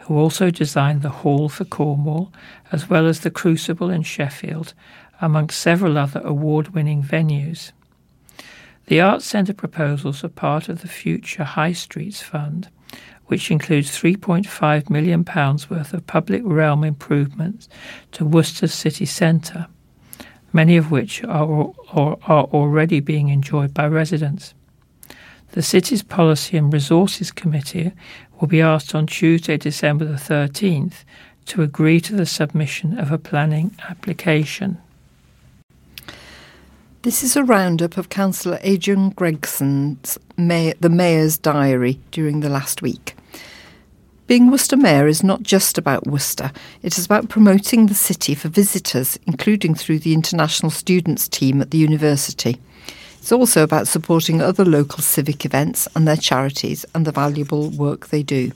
who also designed the Hall for Cornwall, as well as the Crucible in Sheffield, amongst several other award winning venues. The Arts Centre proposals are part of the Future High Streets Fund, which includes £3.5 million worth of public realm improvements to Worcester city centre, many of which are, are already being enjoyed by residents. The city's Policy and Resources Committee will be asked on Tuesday, December the 13th, to agree to the submission of a planning application. This is a roundup of Councillor Adrian Gregson's May- The Mayor's Diary during the last week. Being Worcester Mayor is not just about Worcester, it is about promoting the city for visitors, including through the international students team at the university. It's also about supporting other local civic events and their charities and the valuable work they do.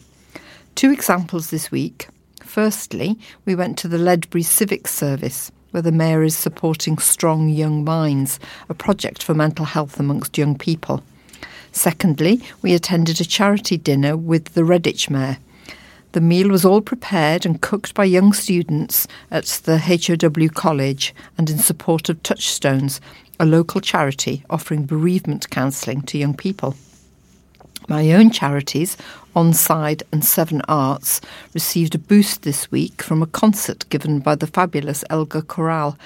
Two examples this week. Firstly, we went to the Ledbury Civic Service where the Mayor is supporting Strong Young Minds, a project for mental health amongst young people. Secondly, we attended a charity dinner with the Redditch Mayor. The meal was all prepared and cooked by young students at the HOW College and in support of Touchstones, a local charity offering bereavement counselling to young people. My own charities, Onside and Severn Arts, received a boost this week from a concert given by the fabulous Elgar Chorale.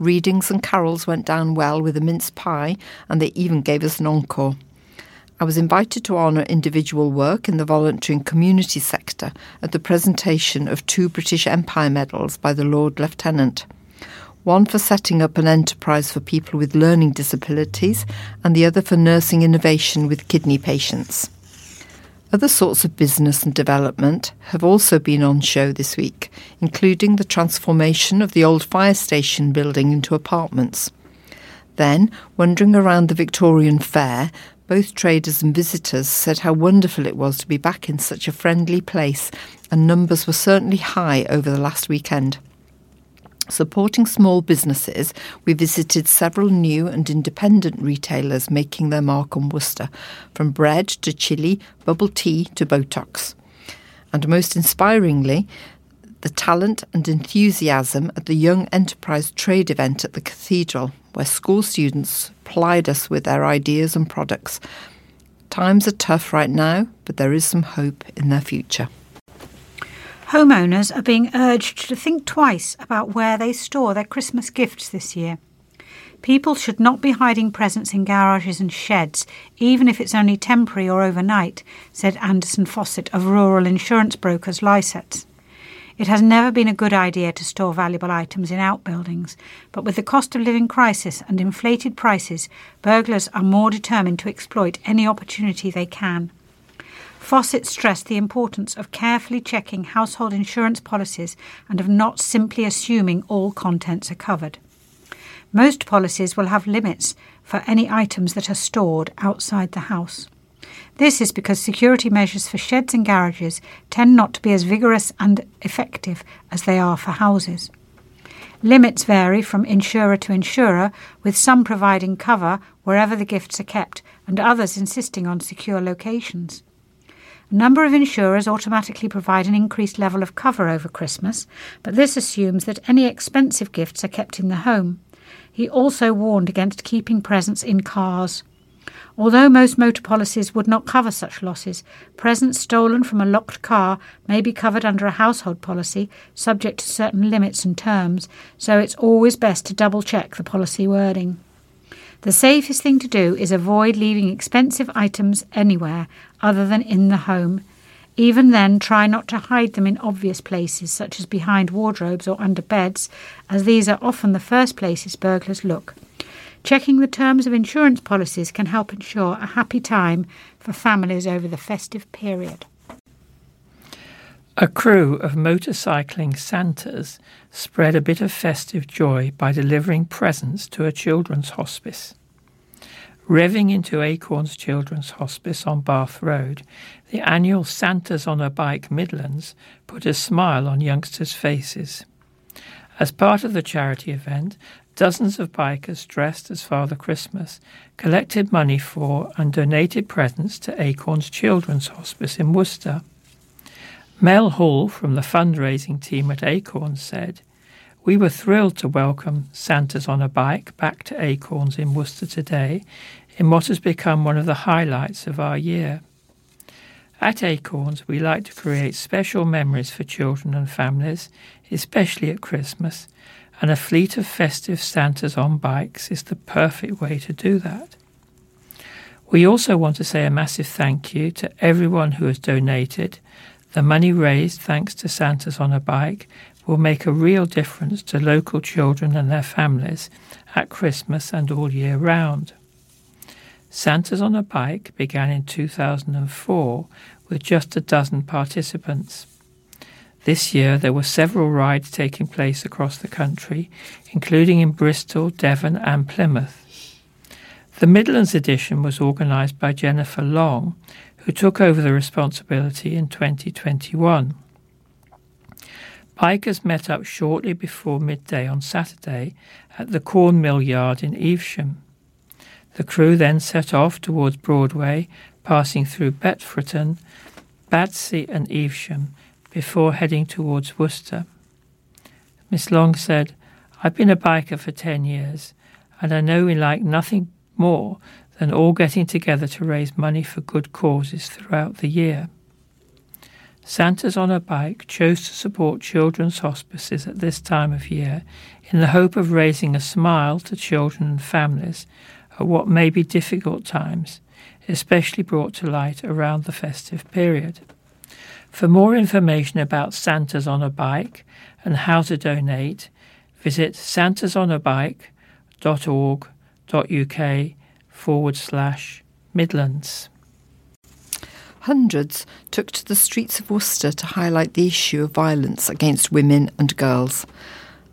Readings and carols went down well with a mince pie, and they even gave us an encore. I was invited to honour individual work in the voluntary and community sector at the presentation of two British Empire medals by the Lord Lieutenant one for setting up an enterprise for people with learning disabilities, and the other for nursing innovation with kidney patients. Other sorts of business and development have also been on show this week, including the transformation of the old fire station building into apartments. Then, wandering around the Victorian Fair, both traders and visitors said how wonderful it was to be back in such a friendly place, and numbers were certainly high over the last weekend. Supporting small businesses, we visited several new and independent retailers making their mark on Worcester, from bread to chili, bubble tea to Botox. And most inspiringly, the talent and enthusiasm at the Young Enterprise Trade event at the Cathedral, where school students plied us with their ideas and products. Times are tough right now, but there is some hope in their future. Homeowners are being urged to think twice about where they store their Christmas gifts this year. People should not be hiding presents in garages and sheds, even if it's only temporary or overnight, said Anderson Fawcett of rural insurance brokers Lycetts. It has never been a good idea to store valuable items in outbuildings, but with the cost of living crisis and inflated prices, burglars are more determined to exploit any opportunity they can. Fawcett stressed the importance of carefully checking household insurance policies and of not simply assuming all contents are covered. Most policies will have limits for any items that are stored outside the house. This is because security measures for sheds and garages tend not to be as vigorous and effective as they are for houses. Limits vary from insurer to insurer, with some providing cover wherever the gifts are kept and others insisting on secure locations. A number of insurers automatically provide an increased level of cover over Christmas, but this assumes that any expensive gifts are kept in the home. He also warned against keeping presents in cars. Although most motor policies would not cover such losses, presents stolen from a locked car may be covered under a household policy, subject to certain limits and terms, so it's always best to double check the policy wording. The safest thing to do is avoid leaving expensive items anywhere other than in the home. Even then, try not to hide them in obvious places, such as behind wardrobes or under beds, as these are often the first places burglars look. Checking the terms of insurance policies can help ensure a happy time for families over the festive period. A crew of motorcycling Santas spread a bit of festive joy by delivering presents to a children's hospice. Revving into Acorns Children's Hospice on Bath Road, the annual Santas on a Bike Midlands put a smile on youngsters' faces. As part of the charity event, dozens of bikers dressed as Father Christmas collected money for and donated presents to Acorns Children's Hospice in Worcester. Mel Hall from the fundraising team at Acorns said, We were thrilled to welcome Santas on a Bike back to Acorns in Worcester today in what has become one of the highlights of our year. At Acorns, we like to create special memories for children and families, especially at Christmas, and a fleet of festive Santas on bikes is the perfect way to do that. We also want to say a massive thank you to everyone who has donated the money raised thanks to Santas on a Bike will make a real difference to local children and their families at Christmas and all year round. Santas on a Bike began in 2004 with just a dozen participants. This year there were several rides taking place across the country, including in Bristol, Devon, and Plymouth. The Midlands edition was organised by Jennifer Long, who took over the responsibility in 2021. Bikers met up shortly before midday on Saturday at the Corn Mill Yard in Evesham. The crew then set off towards Broadway, passing through Bretforton, Badsey, and Evesham before heading towards Worcester. Miss Long said, I've been a biker for 10 years, and I know we like nothing more than all getting together to raise money for good causes throughout the year. Santas on a Bike chose to support children's hospices at this time of year in the hope of raising a smile to children and families at what may be difficult times, especially brought to light around the festive period. For more information about Santas on a Bike and how to donate, visit santasonabike.org.uk forward slash Midlands. Hundreds took to the streets of Worcester to highlight the issue of violence against women and girls.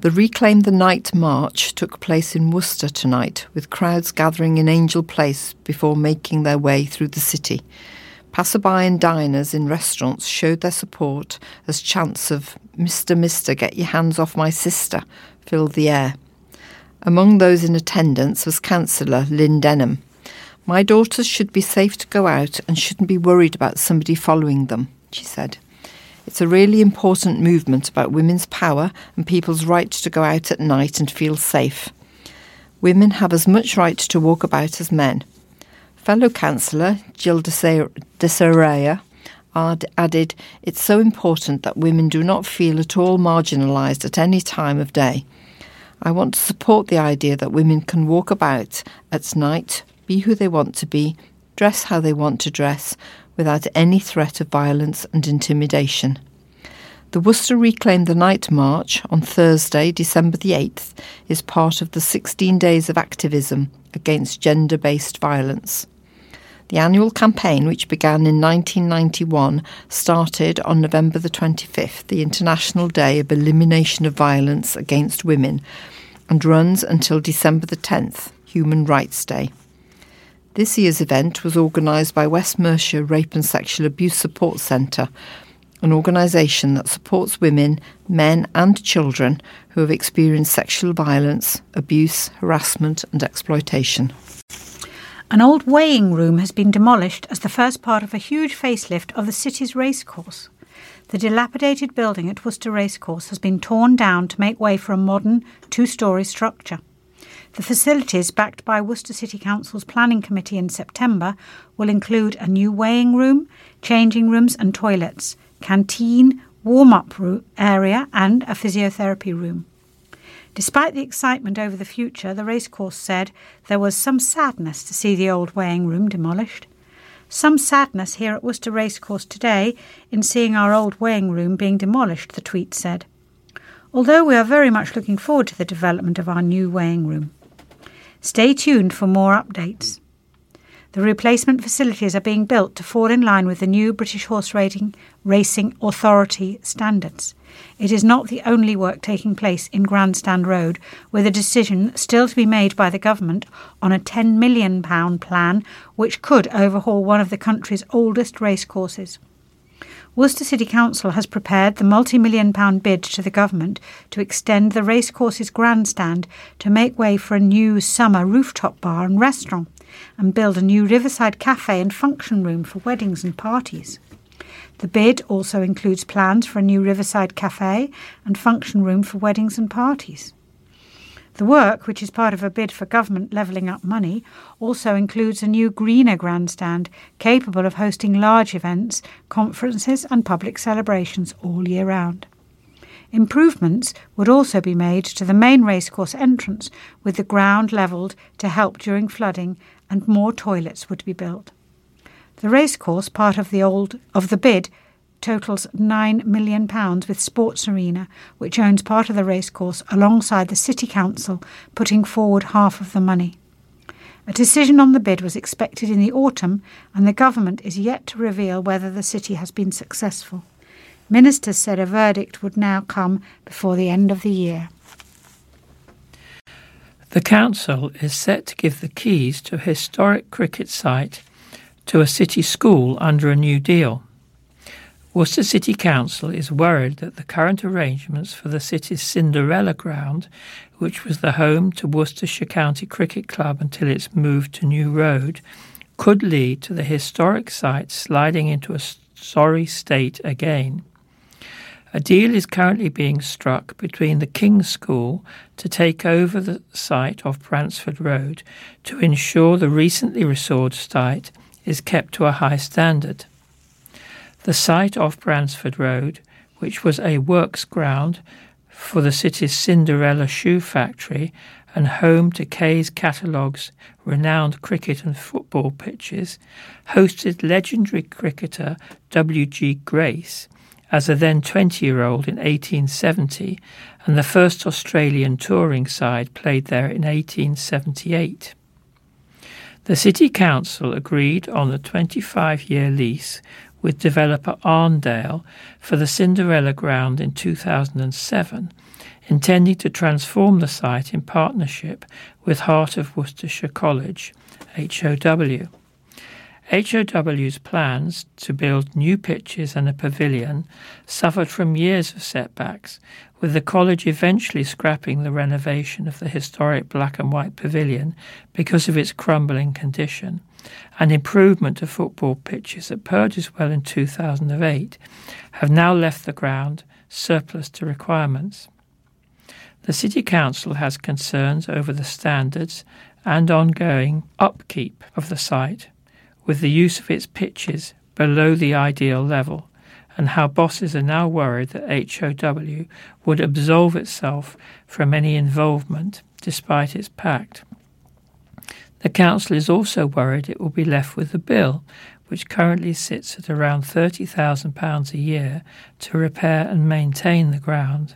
The Reclaim the Night March took place in Worcester tonight, with crowds gathering in Angel Place before making their way through the city. Passerby and diners in restaurants showed their support as chants of Mister, Mister, get your hands off my sister filled the air. Among those in attendance was Councillor Lynn Denham. My daughters should be safe to go out and shouldn't be worried about somebody following them, she said. It's a really important movement about women's power and people's right to go out at night and feel safe. Women have as much right to walk about as men. Fellow councillor Jill Desayrah added, It's so important that women do not feel at all marginalised at any time of day. I want to support the idea that women can walk about at night, be who they want to be, dress how they want to dress, without any threat of violence and intimidation. The Worcester Reclaim the Night March on Thursday, December the 8th, is part of the 16 days of activism against gender based violence. The annual campaign, which began in 1991, started on November the 25th, the International Day of Elimination of Violence Against Women, and runs until December the 10th, Human Rights Day. This year's event was organised by West Mercia Rape and Sexual Abuse Support Centre, an organisation that supports women, men, and children who have experienced sexual violence, abuse, harassment, and exploitation. An old weighing room has been demolished as the first part of a huge facelift of the city's racecourse. The dilapidated building at Worcester Racecourse has been torn down to make way for a modern two story structure. The facilities, backed by Worcester City Council's Planning Committee in September, will include a new weighing room, changing rooms and toilets, canteen, warm up area, and a physiotherapy room. Despite the excitement over the future, the racecourse said there was some sadness to see the old weighing room demolished. Some sadness here at Worcester Racecourse today in seeing our old weighing room being demolished, the tweet said. Although we are very much looking forward to the development of our new weighing room. Stay tuned for more updates. The replacement facilities are being built to fall in line with the new British Horse Racing, Racing Authority standards. It is not the only work taking place in Grandstand Road, with a decision still to be made by the government on a £10 million plan which could overhaul one of the country's oldest racecourses. Worcester City Council has prepared the multi million pound bid to the government to extend the racecourse's grandstand to make way for a new summer rooftop bar and restaurant and build a new riverside cafe and function room for weddings and parties. The bid also includes plans for a new riverside cafe and function room for weddings and parties. The work, which is part of a bid for government levelling up money, also includes a new greener grandstand capable of hosting large events, conferences, and public celebrations all year round. Improvements would also be made to the main racecourse entrance, with the ground levelled to help during flooding, and more toilets would be built. The racecourse, part of the old of the bid, totals £9 million with Sports Arena, which owns part of the racecourse alongside the City Council, putting forward half of the money. A decision on the bid was expected in the autumn, and the government is yet to reveal whether the city has been successful. Ministers said a verdict would now come before the end of the year. The council is set to give the keys to a historic cricket site to a city school under a new deal. Worcester City Council is worried that the current arrangements for the city's Cinderella ground, which was the home to Worcestershire County Cricket Club until its move to New Road, could lead to the historic site sliding into a sorry state again. A deal is currently being struck between the King's School to take over the site of Bransford Road to ensure the recently restored site is kept to a high standard. The site off Bransford Road, which was a works ground for the city's Cinderella shoe factory and home to Kay's Catalogue's renowned cricket and football pitches, hosted legendary cricketer W.G. Grace as a then 20 year old in 1870, and the first Australian touring side played there in 1878. The City Council agreed on a 25 year lease with developer Arndale for the Cinderella ground in 2007, intending to transform the site in partnership with Heart of Worcestershire College, HOW. HOW's plans to build new pitches and a pavilion suffered from years of setbacks, with the college eventually scrapping the renovation of the historic black and white pavilion because of its crumbling condition, and improvement to football pitches at Perdiswell in 2008 have now left the ground surplus to requirements. The City Council has concerns over the standards and ongoing upkeep of the site with the use of its pitches below the ideal level, and how bosses are now worried that HOW would absolve itself from any involvement despite its pact. The Council is also worried it will be left with the bill, which currently sits at around £30,000 a year to repair and maintain the ground.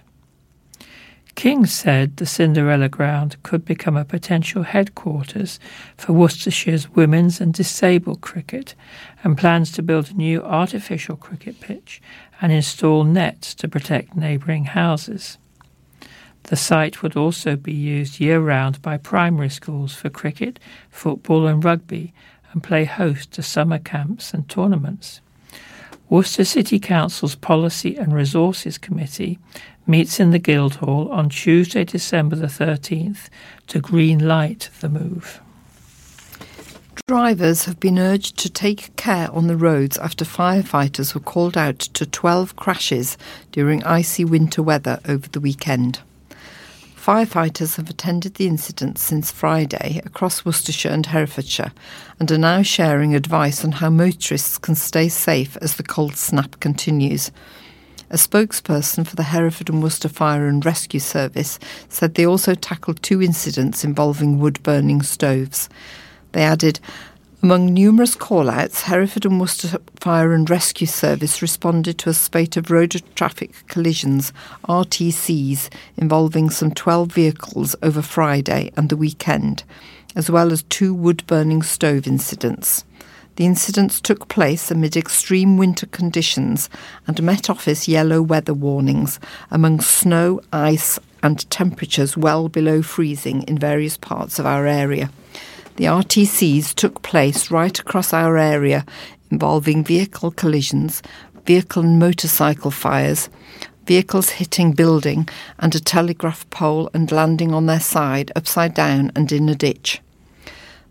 King said the Cinderella ground could become a potential headquarters for Worcestershire's women's and disabled cricket and plans to build a new artificial cricket pitch and install nets to protect neighbouring houses. The site would also be used year round by primary schools for cricket, football, and rugby and play host to summer camps and tournaments. Worcester City Council's Policy and Resources Committee meets in the Guildhall on Tuesday, December the 13th to green light the move. Drivers have been urged to take care on the roads after firefighters were called out to 12 crashes during icy winter weather over the weekend. Firefighters have attended the incidents since Friday across Worcestershire and Herefordshire and are now sharing advice on how motorists can stay safe as the cold snap continues. A spokesperson for the Hereford and Worcester Fire and Rescue Service said they also tackled two incidents involving wood burning stoves. They added, Among numerous call-outs, Hereford and Worcester Fire and Rescue Service responded to a spate of road traffic collisions, RTCs, involving some 12 vehicles over Friday and the weekend, as well as two wood-burning stove incidents. The incidents took place amid extreme winter conditions and Met Office yellow weather warnings among snow, ice, and temperatures well below freezing in various parts of our area. The RTCs took place right across our area, involving vehicle collisions, vehicle and motorcycle fires, vehicles hitting building and a telegraph pole and landing on their side upside down and in a ditch.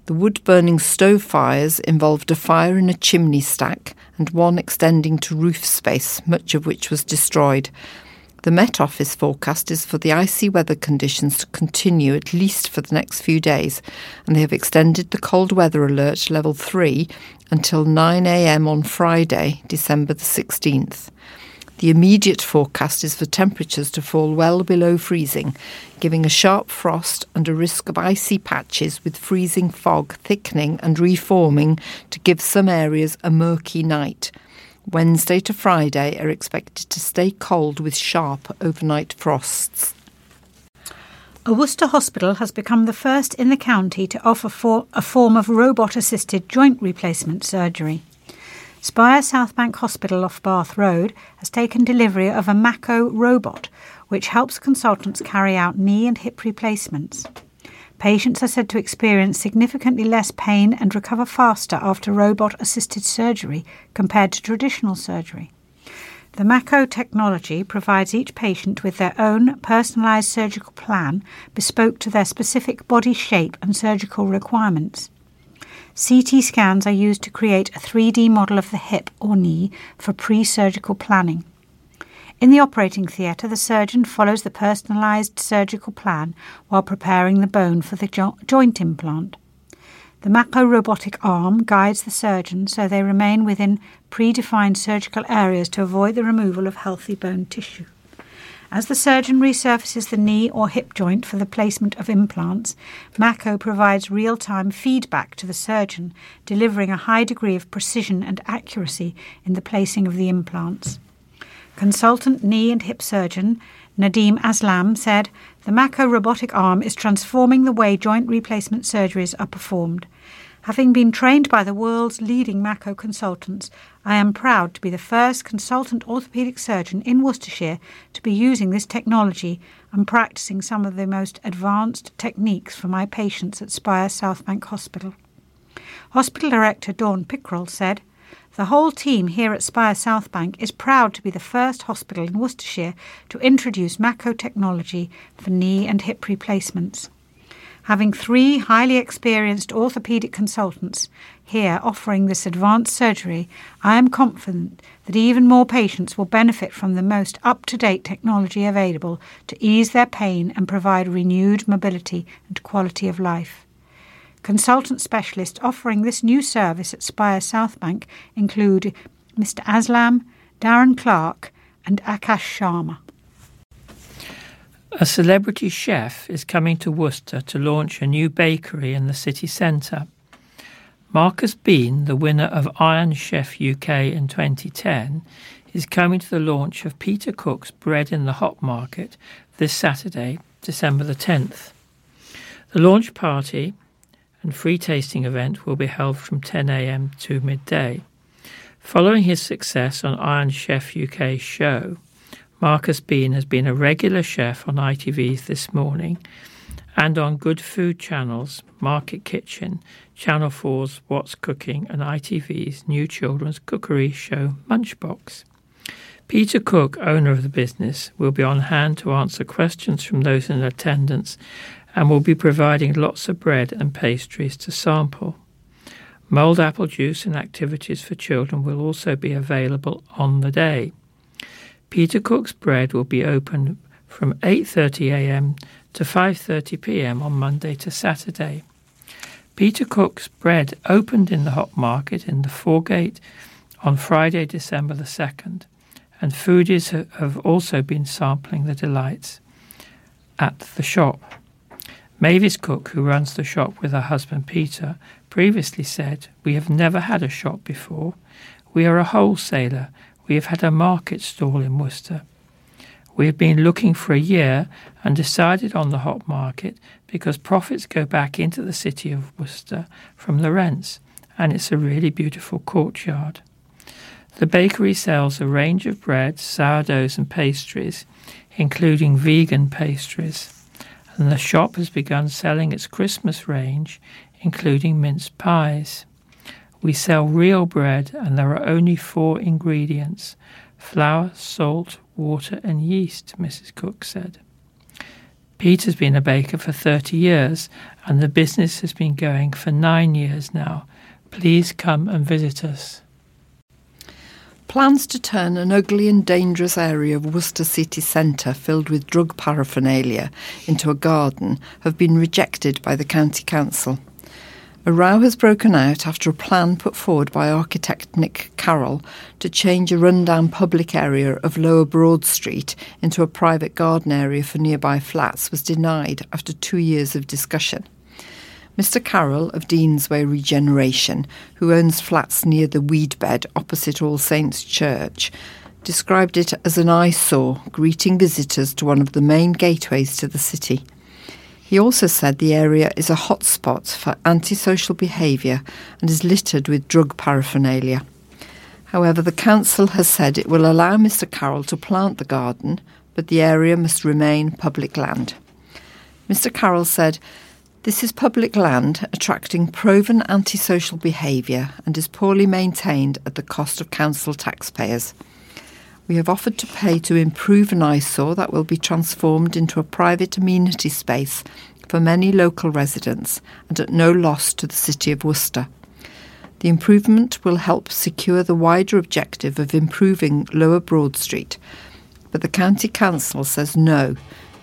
The wood burning stove fires involved a fire in a chimney stack and one extending to roof space, much of which was destroyed, the Met Office forecast is for the icy weather conditions to continue at least for the next few days, and they have extended the cold weather alert level 3 until 9am on Friday, December the 16th. The immediate forecast is for temperatures to fall well below freezing, giving a sharp frost and a risk of icy patches with freezing fog thickening and reforming to give some areas a murky night. Wednesday to Friday are expected to stay cold with sharp overnight frosts. A Worcester hospital has become the first in the county to offer for a form of robot assisted joint replacement surgery. Spire Southbank Hospital off Bath Road has taken delivery of a Mako robot, which helps consultants carry out knee and hip replacements. Patients are said to experience significantly less pain and recover faster after robot assisted surgery compared to traditional surgery. The Mako technology provides each patient with their own personalised surgical plan bespoke to their specific body shape and surgical requirements. CT scans are used to create a 3D model of the hip or knee for pre surgical planning. In the operating theatre, the surgeon follows the personalised surgical plan while preparing the bone for the jo- joint implant. The Mako robotic arm guides the surgeon so they remain within predefined surgical areas to avoid the removal of healthy bone tissue. As the surgeon resurfaces the knee or hip joint for the placement of implants, Mako provides real time feedback to the surgeon, delivering a high degree of precision and accuracy in the placing of the implants. Consultant knee and hip surgeon Nadim Aslam said, The Mako robotic arm is transforming the way joint replacement surgeries are performed. Having been trained by the world's leading Mako consultants, I am proud to be the first consultant orthopaedic surgeon in Worcestershire to be using this technology and practicing some of the most advanced techniques for my patients at Spire Southbank Hospital. Hospital Director Dawn Pickrell said, the whole team here at Spire Southbank is proud to be the first hospital in Worcestershire to introduce Mako technology for knee and hip replacements. Having three highly experienced orthopaedic consultants here offering this advanced surgery, I am confident that even more patients will benefit from the most up to date technology available to ease their pain and provide renewed mobility and quality of life. Consultant specialists offering this new service at Spire Southbank include Mr. Aslam, Darren Clark, and Akash Sharma. A celebrity chef is coming to Worcester to launch a new bakery in the city centre. Marcus Bean, the winner of Iron Chef UK in 2010, is coming to the launch of Peter Cook's Bread in the Hop Market this Saturday, December the 10th. The launch party and free tasting event will be held from 10am to midday. Following his success on Iron Chef UK's show, Marcus Bean has been a regular chef on ITV's This Morning and on Good Food Channels, Market Kitchen, Channel 4's What's Cooking, and ITV's new children's cookery show Munchbox. Peter Cook, owner of the business, will be on hand to answer questions from those in attendance and will be providing lots of bread and pastries to sample. Mulled apple juice and activities for children will also be available on the day. Peter Cook's bread will be open from 8:30 a.m. to 5:30 p.m. on Monday to Saturday. Peter Cook's bread opened in the Hop Market in the Foregate on Friday, December the 2nd, and foodies have also been sampling the delights at the shop. Mavis Cook, who runs the shop with her husband Peter, previously said, We have never had a shop before. We are a wholesaler. We have had a market stall in Worcester. We have been looking for a year and decided on the hop market because profits go back into the city of Worcester from the rents, and it's a really beautiful courtyard. The bakery sells a range of breads, sourdoughs, and pastries, including vegan pastries, and the shop has begun selling its Christmas range, including mince pies. We sell real bread, and there are only four ingredients flour, salt, water, and yeast, Mrs. Cook said. Peter's been a baker for 30 years, and the business has been going for nine years now. Please come and visit us. Plans to turn an ugly and dangerous area of Worcester city centre filled with drug paraphernalia into a garden have been rejected by the County Council. A row has broken out after a plan put forward by architect Nick Carroll to change a rundown public area of Lower Broad Street into a private garden area for nearby flats was denied after two years of discussion. Mr. Carroll of Deansway Regeneration, who owns flats near the weed bed opposite All Saints Church, described it as an eyesore, greeting visitors to one of the main gateways to the city. He also said the area is a hotspot for antisocial behaviour and is littered with drug paraphernalia. However, the council has said it will allow Mr. Carroll to plant the garden, but the area must remain public land. Mr. Carroll said this is public land attracting proven antisocial behaviour and is poorly maintained at the cost of council taxpayers. We have offered to pay to improve an eyesore that will be transformed into a private amenity space for many local residents and at no loss to the City of Worcester. The improvement will help secure the wider objective of improving Lower Broad Street, but the County Council says no,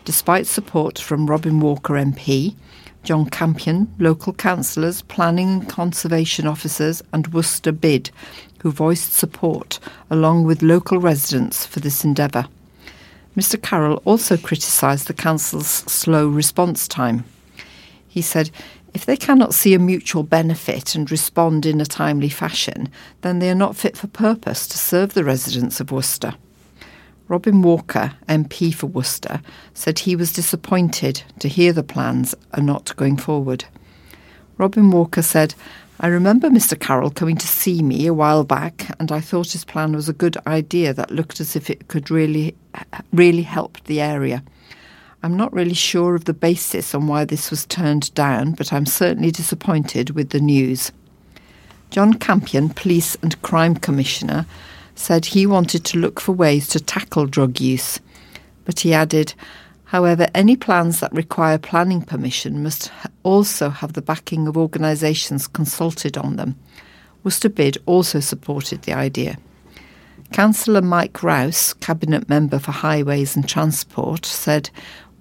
despite support from Robin Walker MP, John Campion, local councillors, planning and conservation officers, and Worcester BID, who voiced support, along with local residents, for this endeavour. Mr. Carroll also criticised the council's slow response time. He said, if they cannot see a mutual benefit and respond in a timely fashion, then they are not fit for purpose to serve the residents of Worcester. Robin Walker, MP for Worcester, said he was disappointed to hear the plans are not going forward. Robin Walker said, I remember Mr. Carroll coming to see me a while back, and I thought his plan was a good idea that looked as if it could really, really help the area. I'm not really sure of the basis on why this was turned down, but I'm certainly disappointed with the news. John Campion, Police and Crime Commissioner, said he wanted to look for ways to tackle drug use. But he added, however, any plans that require planning permission must also have the backing of organisations consulted on them. Worcester Bid also supported the idea. Councillor Mike Rouse, Cabinet Member for Highways and Transport, said,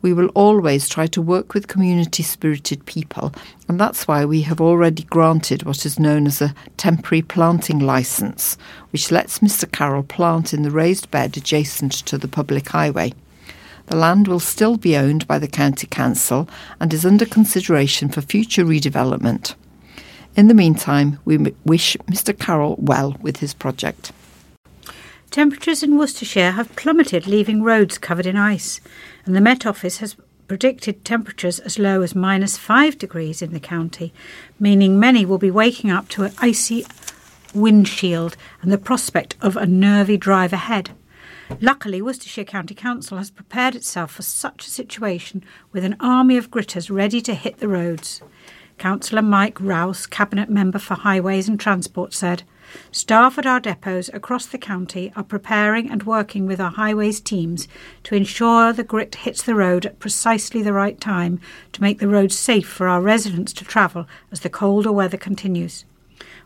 we will always try to work with community spirited people, and that's why we have already granted what is known as a temporary planting licence, which lets Mr. Carroll plant in the raised bed adjacent to the public highway. The land will still be owned by the County Council and is under consideration for future redevelopment. In the meantime, we wish Mr. Carroll well with his project. Temperatures in Worcestershire have plummeted, leaving roads covered in ice, and the Met Office has predicted temperatures as low as minus 5 degrees in the county, meaning many will be waking up to an icy windshield and the prospect of a nervy drive ahead. Luckily, Worcestershire County Council has prepared itself for such a situation with an army of gritters ready to hit the roads. Councillor Mike Rouse, Cabinet Member for Highways and Transport, said, Staff at our depots across the county are preparing and working with our highways teams to ensure the grit hits the road at precisely the right time to make the roads safe for our residents to travel as the colder weather continues.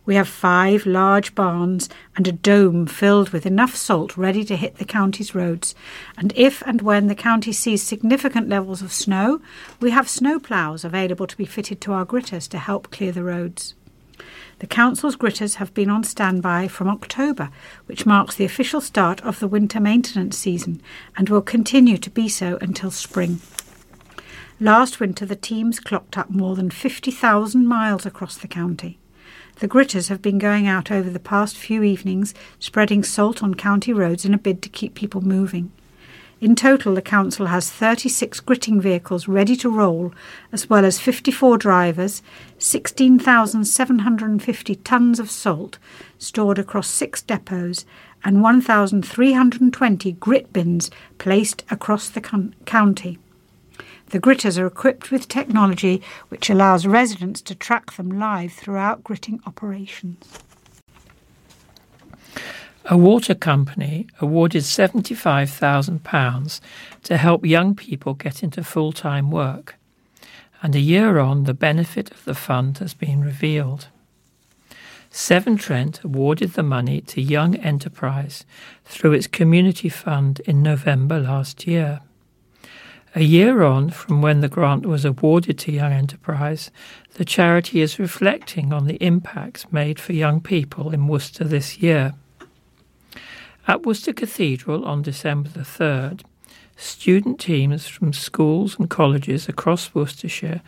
We have five large barns and a dome filled with enough salt ready to hit the county's roads. And if and when the county sees significant levels of snow, we have snow ploughs available to be fitted to our gritters to help clear the roads. The Council's gritters have been on standby from October, which marks the official start of the winter maintenance season, and will continue to be so until spring. Last winter, the teams clocked up more than 50,000 miles across the county. The gritters have been going out over the past few evenings, spreading salt on county roads in a bid to keep people moving. In total, the council has 36 gritting vehicles ready to roll, as well as 54 drivers, 16,750 tonnes of salt stored across six depots, and 1,320 grit bins placed across the con- county. The gritters are equipped with technology which allows residents to track them live throughout gritting operations. A water company awarded £75,000 to help young people get into full time work, and a year on, the benefit of the fund has been revealed. Severn Trent awarded the money to Young Enterprise through its community fund in November last year. A year on from when the grant was awarded to Young Enterprise, the charity is reflecting on the impacts made for young people in Worcester this year. At Worcester Cathedral on December the 3rd, student teams from schools and colleges across Worcestershire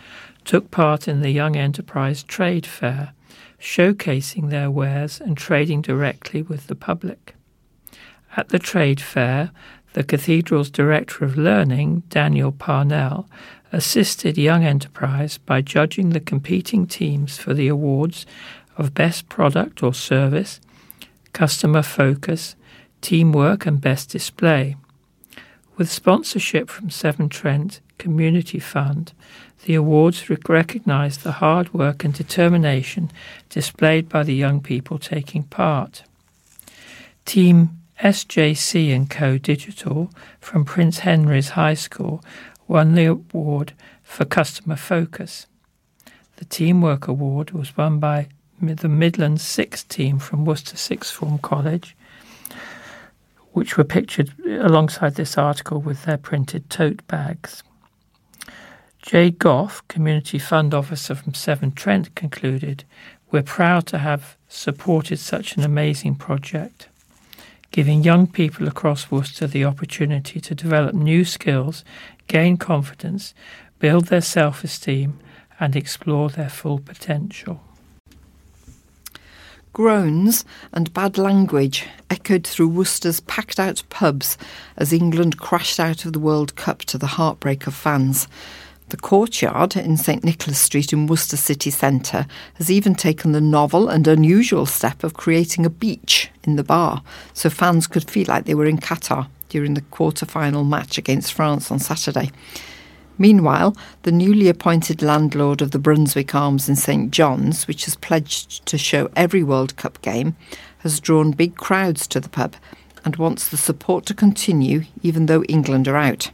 took part in the Young Enterprise Trade Fair, showcasing their wares and trading directly with the public. At the trade fair, the cathedral's Director of Learning, Daniel Parnell, assisted Young Enterprise by judging the competing teams for the awards of Best Product or Service, Customer Focus, Teamwork, and Best Display. With sponsorship from Severn Trent Community Fund, the awards recognise the hard work and determination displayed by the young people taking part. Team SJC and Co Digital from Prince Henry's High School won the award for customer focus. The Teamwork Award was won by the Midlands 6 team from Worcester Sixth Form College, which were pictured alongside this article with their printed tote bags. Jay Goff, Community Fund Officer from Severn Trent, concluded, We're proud to have supported such an amazing project giving young people across Worcester the opportunity to develop new skills, gain confidence, build their self esteem, and explore their full potential. Groans and bad language echoed through Worcester's packed out pubs as England crashed out of the World Cup to the heartbreak of fans. The courtyard in St Nicholas Street in Worcester city centre has even taken the novel and unusual step of creating a beach in the bar so fans could feel like they were in Qatar during the quarter final match against France on Saturday. Meanwhile, the newly appointed landlord of the Brunswick Arms in St John's, which has pledged to show every World Cup game, has drawn big crowds to the pub and wants the support to continue even though England are out.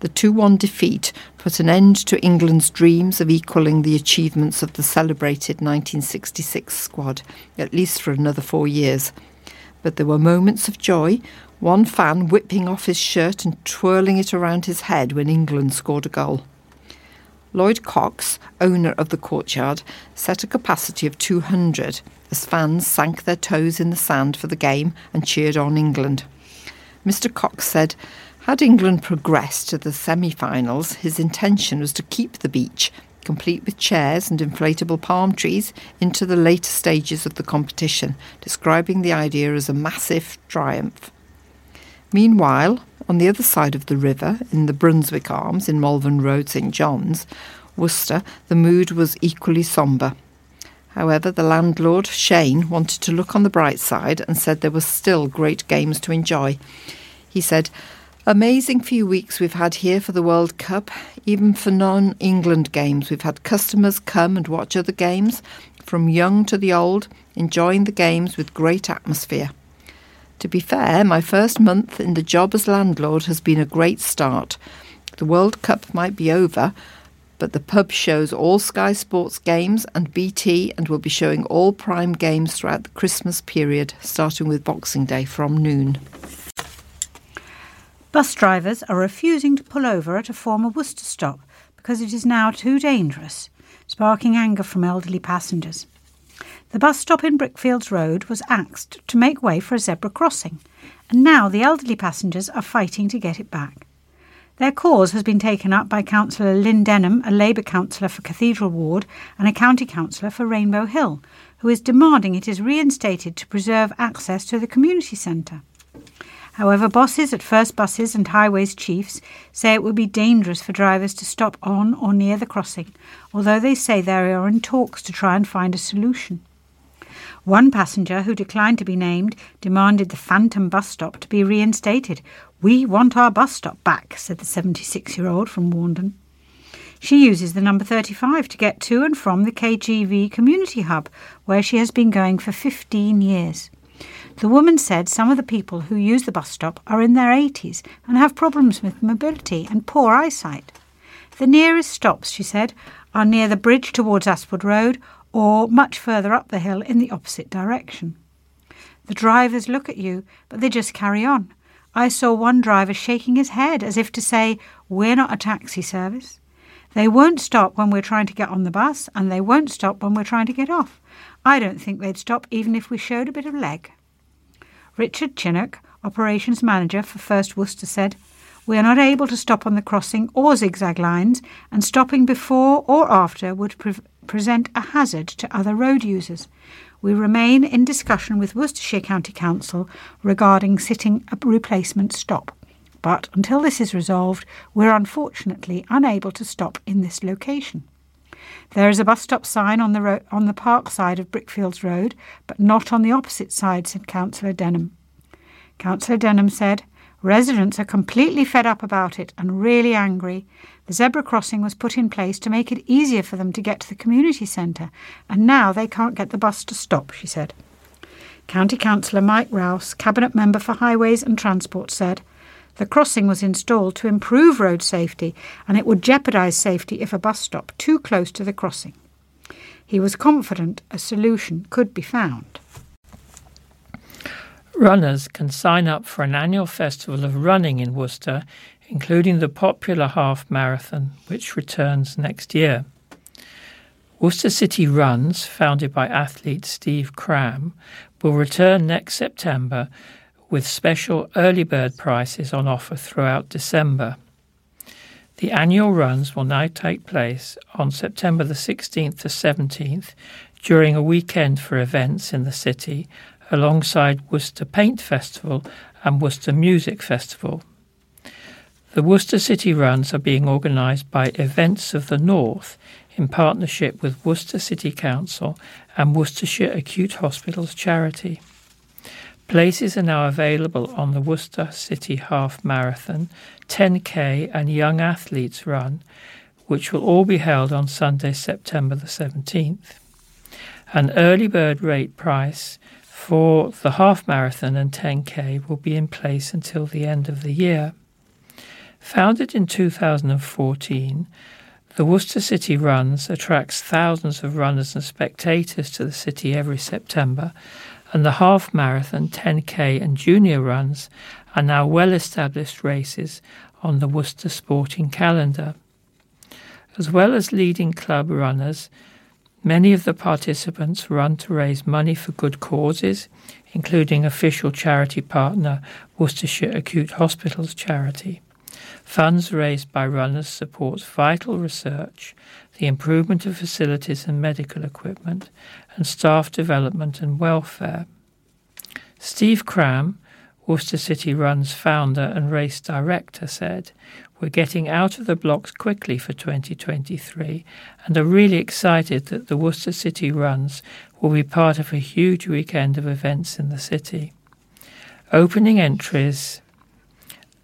The 2 1 defeat put an end to England's dreams of equalling the achievements of the celebrated 1966 squad, at least for another four years. But there were moments of joy, one fan whipping off his shirt and twirling it around his head when England scored a goal. Lloyd Cox, owner of the courtyard, set a capacity of 200 as fans sank their toes in the sand for the game and cheered on England. Mr. Cox said, had England progressed to the semi finals, his intention was to keep the beach, complete with chairs and inflatable palm trees, into the later stages of the competition, describing the idea as a massive triumph. Meanwhile, on the other side of the river, in the Brunswick Arms in Malvern Road, St John's, Worcester, the mood was equally sombre. However, the landlord, Shane, wanted to look on the bright side and said there were still great games to enjoy. He said, Amazing few weeks we've had here for the World Cup. Even for non England games, we've had customers come and watch other games, from young to the old, enjoying the games with great atmosphere. To be fair, my first month in the job as landlord has been a great start. The World Cup might be over, but the pub shows all Sky Sports games and BT and will be showing all Prime games throughout the Christmas period, starting with Boxing Day from noon. Bus drivers are refusing to pull over at a former Worcester stop because it is now too dangerous, sparking anger from elderly passengers. The bus stop in Brickfields Road was axed to make way for a zebra crossing, and now the elderly passengers are fighting to get it back. Their cause has been taken up by Councillor Lynn Denham, a Labour councillor for Cathedral Ward and a county councillor for Rainbow Hill, who is demanding it is reinstated to preserve access to the community centre. However, bosses at First Buses and Highways chiefs say it would be dangerous for drivers to stop on or near the crossing, although they say they are in talks to try and find a solution. One passenger, who declined to be named, demanded the phantom bus stop to be reinstated. We want our bus stop back, said the 76 year old from Warndon. She uses the number 35 to get to and from the KGV Community Hub, where she has been going for 15 years. The woman said some of the people who use the bus stop are in their 80s and have problems with mobility and poor eyesight. The nearest stops, she said, are near the bridge towards Astwood Road or much further up the hill in the opposite direction. The drivers look at you, but they just carry on. I saw one driver shaking his head as if to say, We're not a taxi service. They won't stop when we're trying to get on the bus, and they won't stop when we're trying to get off. I don't think they'd stop even if we showed a bit of leg. Richard Chinnock, operations manager for First Worcester, said, We are not able to stop on the crossing or zigzag lines, and stopping before or after would present a hazard to other road users. We remain in discussion with Worcestershire County Council regarding sitting a replacement stop. But until this is resolved, we're unfortunately unable to stop in this location. There is a bus stop sign on the, ro- on the park side of Brickfields Road, but not on the opposite side, said Councillor Denham. Councillor Denham said, Residents are completely fed up about it and really angry. The zebra crossing was put in place to make it easier for them to get to the community centre, and now they can't get the bus to stop, she said. County Councillor Mike Rouse, Cabinet Member for Highways and Transport, said, the crossing was installed to improve road safety and it would jeopardise safety if a bus stopped too close to the crossing. He was confident a solution could be found. Runners can sign up for an annual festival of running in Worcester, including the popular half marathon, which returns next year. Worcester City Runs, founded by athlete Steve Cram, will return next September with special early bird prices on offer throughout December. The annual runs will now take place on September the 16th to 17th during a weekend for events in the city alongside Worcester Paint Festival and Worcester Music Festival. The Worcester City Runs are being organised by Events of the North in partnership with Worcester City Council and Worcestershire Acute Hospitals Charity. Places are now available on the Worcester City Half Marathon, 10K, and Young Athletes Run, which will all be held on Sunday, September the 17th. An early bird rate price for the half marathon and 10K will be in place until the end of the year. Founded in 2014, the Worcester City Runs attracts thousands of runners and spectators to the city every September and the half marathon, 10k, and junior runs are now well established races on the Worcester sporting calendar. As well as leading club runners, many of the participants run to raise money for good causes, including official charity partner Worcestershire Acute Hospitals Charity. Funds raised by runners support vital research, the improvement of facilities and medical equipment, and staff development and welfare. Steve Cram, Worcester City Run's founder and race director, said, We're getting out of the blocks quickly for 2023 and are really excited that the Worcester City Runs will be part of a huge weekend of events in the city. Opening entries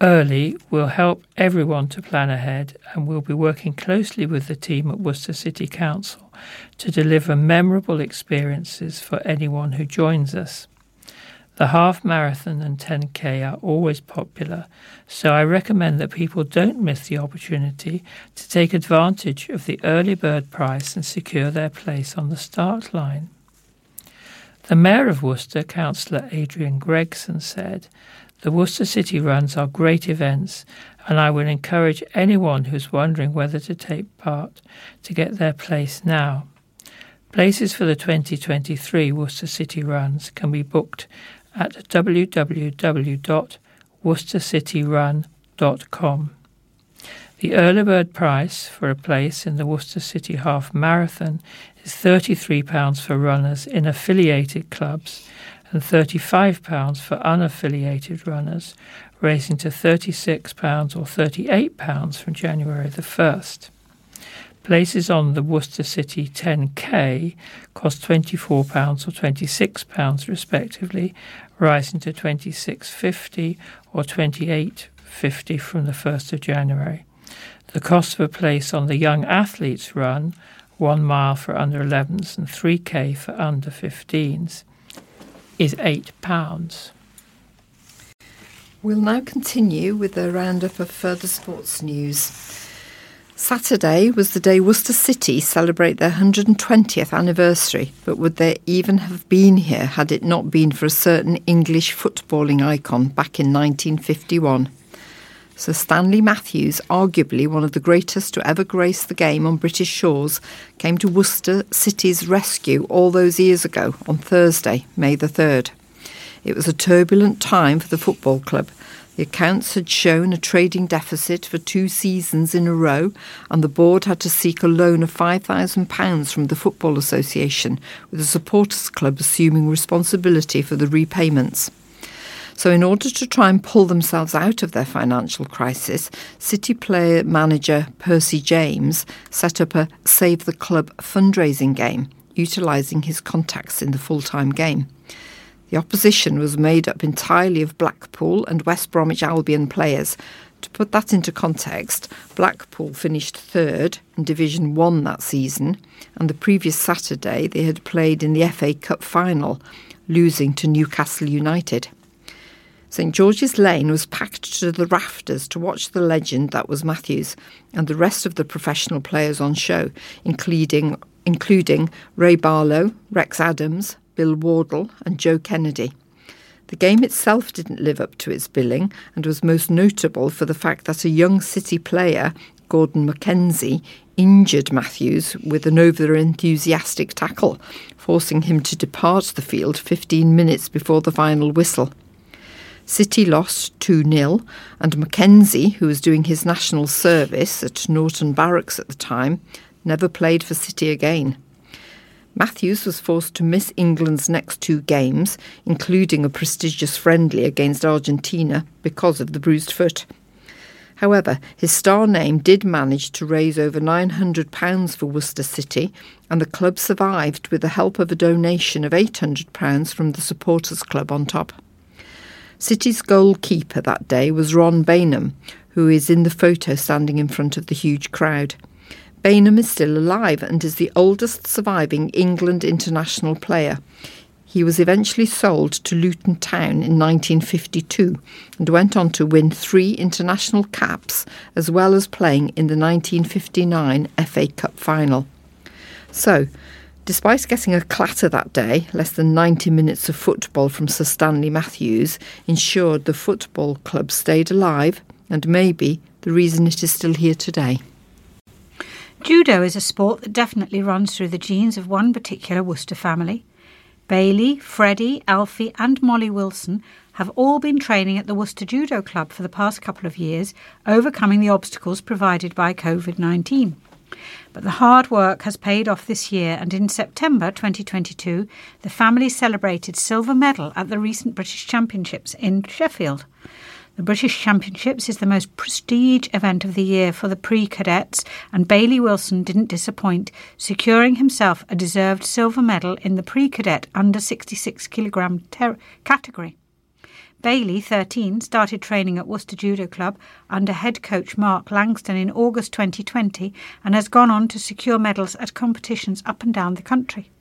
early will help everyone to plan ahead, and we'll be working closely with the team at Worcester City Council to deliver memorable experiences for anyone who joins us. The half marathon and 10k are always popular, so I recommend that people don't miss the opportunity to take advantage of the early bird price and secure their place on the start line. The Mayor of Worcester, Councillor Adrian Gregson, said the Worcester City Runs are great events, and I would encourage anyone who's wondering whether to take part to get their place now. Places for the 2023 Worcester City Runs can be booked at www.worcestercityrun.com. The early bird price for a place in the Worcester City Half Marathon is £33 for runners in affiliated clubs and £35 for unaffiliated runners, raising to £36 or £38 from January the 1st. Places on the Worcester City 10K cost £24 or £26 respectively, rising to £26.50 or £28.50 from the 1st of January. The cost of a place on the Young Athletes Run, one mile for under 11s and 3k for under 15s, is £8. We'll now continue with a roundup of further sports news. Saturday was the day Worcester City celebrate their 120th anniversary, but would they even have been here had it not been for a certain English footballing icon back in 1951? Sir Stanley Matthews, arguably one of the greatest to ever grace the game on British shores, came to Worcester City's rescue all those years ago on Thursday, May the 3rd. It was a turbulent time for the football club. The accounts had shown a trading deficit for two seasons in a row, and the board had to seek a loan of £5,000 from the Football Association, with the supporters club assuming responsibility for the repayments. So, in order to try and pull themselves out of their financial crisis, City player manager Percy James set up a Save the Club fundraising game, utilising his contacts in the full time game. The opposition was made up entirely of Blackpool and West Bromwich Albion players. To put that into context, Blackpool finished third in Division 1 that season, and the previous Saturday they had played in the FA Cup final, losing to Newcastle United. St George's Lane was packed to the rafters to watch the legend that was Matthews and the rest of the professional players on show, including, including Ray Barlow, Rex Adams, Bill Wardle, and Joe Kennedy. The game itself didn't live up to its billing and was most notable for the fact that a young City player, Gordon Mackenzie, injured Matthews with an over enthusiastic tackle, forcing him to depart the field 15 minutes before the final whistle. City lost 2 0, and Mackenzie, who was doing his national service at Norton Barracks at the time, never played for City again. Matthews was forced to miss England's next two games, including a prestigious friendly against Argentina, because of the bruised foot. However, his star name did manage to raise over £900 for Worcester City, and the club survived with the help of a donation of £800 from the Supporters Club on top. City's goalkeeper that day was Ron Baynham, who is in the photo standing in front of the huge crowd. Baynham is still alive and is the oldest surviving England international player. He was eventually sold to Luton Town in 1952 and went on to win three international caps as well as playing in the 1959 FA Cup final. So, Despite getting a clatter that day, less than 90 minutes of football from Sir Stanley Matthews ensured the football club stayed alive and maybe the reason it is still here today. Judo is a sport that definitely runs through the genes of one particular Worcester family. Bailey, Freddie, Alfie, and Molly Wilson have all been training at the Worcester Judo Club for the past couple of years, overcoming the obstacles provided by COVID 19. But the hard work has paid off this year, and in September 2022, the family celebrated silver medal at the recent British Championships in Sheffield. The British Championships is the most prestige event of the year for the pre cadets, and Bailey Wilson didn't disappoint, securing himself a deserved silver medal in the pre cadet under 66 kilogram ter- category. Bailey, 13, started training at Worcester Judo Club under head coach Mark Langston in August 2020 and has gone on to secure medals at competitions up and down the country.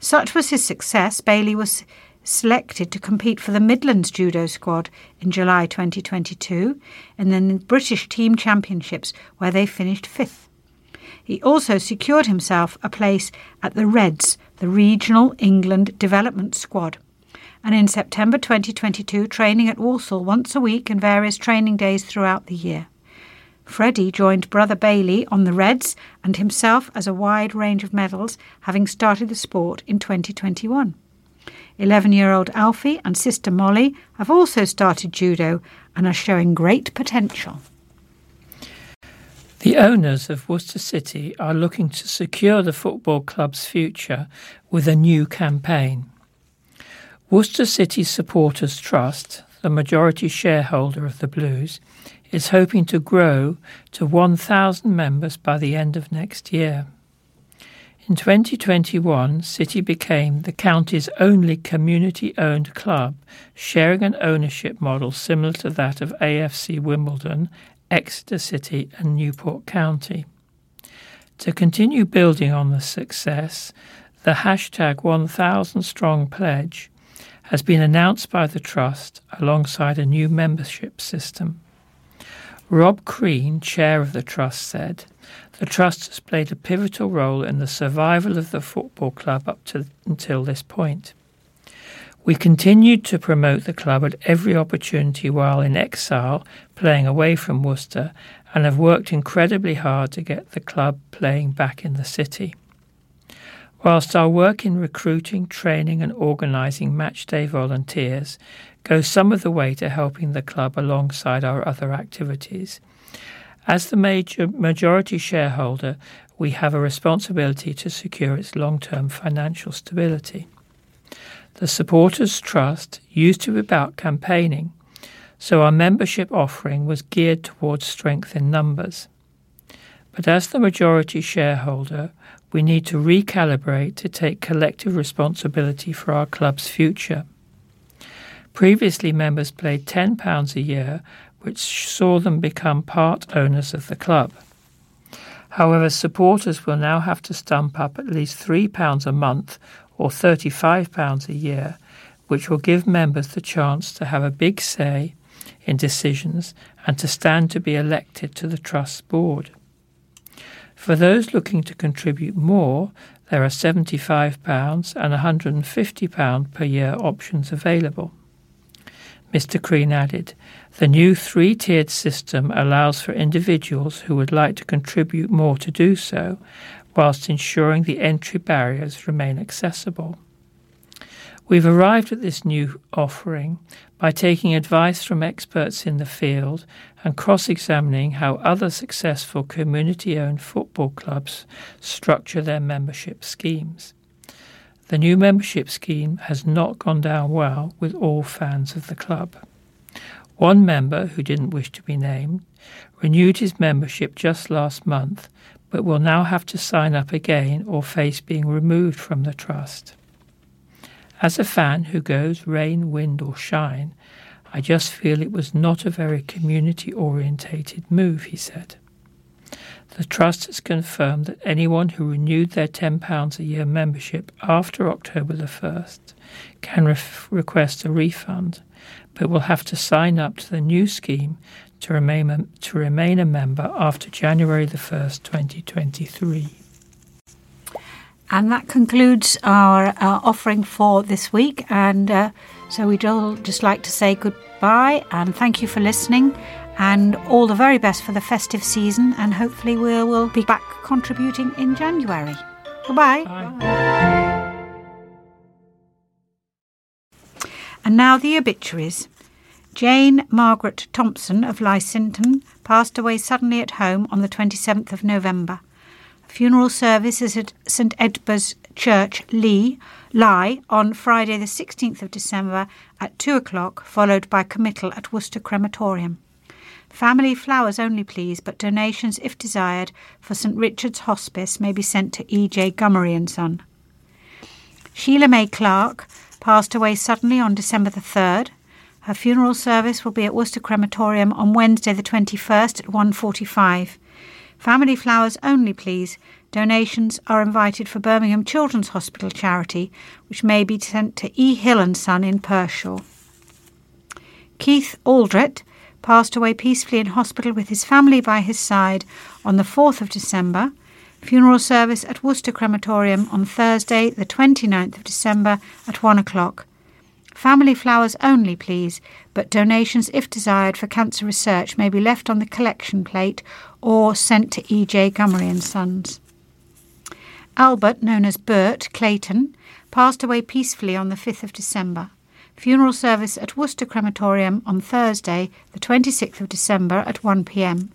Such was his success, Bailey was selected to compete for the Midlands Judo squad in July 2022 and then the British Team Championships, where they finished fifth. He also secured himself a place at the Reds, the Regional England Development Squad and in September 2022, training at Walsall once a week and various training days throughout the year. Freddie joined brother Bailey on the Reds and himself as a wide range of medals, having started the sport in 2021. 11 year old Alfie and sister Molly have also started judo and are showing great potential. The owners of Worcester City are looking to secure the football club's future with a new campaign. Worcester City Supporters Trust, the majority shareholder of the Blues, is hoping to grow to 1,000 members by the end of next year. In 2021, City became the county's only community owned club, sharing an ownership model similar to that of AFC Wimbledon, Exeter City, and Newport County. To continue building on the success, the hashtag 1000 Strong Pledge has been announced by the Trust alongside a new membership system. Rob Crean, chair of the Trust, said, The Trust has played a pivotal role in the survival of the football club up to until this point. We continued to promote the club at every opportunity while in exile, playing away from Worcester, and have worked incredibly hard to get the club playing back in the city. Whilst our work in recruiting, training, and organising matchday volunteers goes some of the way to helping the club alongside our other activities, as the major majority shareholder, we have a responsibility to secure its long term financial stability. The Supporters Trust used to be about campaigning, so our membership offering was geared towards strength in numbers. But as the majority shareholder, we need to recalibrate to take collective responsibility for our club's future. Previously, members paid £10 a year, which saw them become part owners of the club. However, supporters will now have to stump up at least £3 a month or £35 a year, which will give members the chance to have a big say in decisions and to stand to be elected to the Trust board. For those looking to contribute more, there are £75 and £150 per year options available. Mr. Crean added, The new three tiered system allows for individuals who would like to contribute more to do so, whilst ensuring the entry barriers remain accessible. We've arrived at this new offering by taking advice from experts in the field and cross examining how other successful community owned football clubs structure their membership schemes. The new membership scheme has not gone down well with all fans of the club. One member, who didn't wish to be named, renewed his membership just last month, but will now have to sign up again or face being removed from the trust. As a fan who goes rain, wind, or shine, I just feel it was not a very community orientated move, he said. The Trust has confirmed that anyone who renewed their £10 a year membership after October the 1st can re- request a refund, but will have to sign up to the new scheme to remain a, to remain a member after January the 1st, 2023. And that concludes our uh, offering for this week. And uh, so we'd all just like to say goodbye and thank you for listening and all the very best for the festive season. And hopefully, we will be back contributing in January. Goodbye. Bye. And now the obituaries. Jane Margaret Thompson of Lysington passed away suddenly at home on the 27th of November. Funeral service is at St Edbur's Church, Lee, Lye, on Friday the 16th of December at 2 o'clock, followed by committal at Worcester Crematorium. Family flowers only, please, but donations, if desired, for St Richard's Hospice may be sent to E.J. Gummery and Son. Sheila May Clark passed away suddenly on December the 3rd. Her funeral service will be at Worcester Crematorium on Wednesday the 21st at 1.45. Family flowers only, please. Donations are invited for Birmingham Children's Hospital charity, which may be sent to E. Hill and Son in Pershore. Keith Aldrett passed away peacefully in hospital with his family by his side on the 4th of December. Funeral service at Worcester Crematorium on Thursday, the 29th of December at 1 o'clock. Family flowers only, please, but donations, if desired, for cancer research may be left on the collection plate or sent to E.J. Gummery and Sons. Albert, known as Bert Clayton, passed away peacefully on the 5th of December. Funeral service at Worcester Crematorium on Thursday, the 26th of December at 1 pm.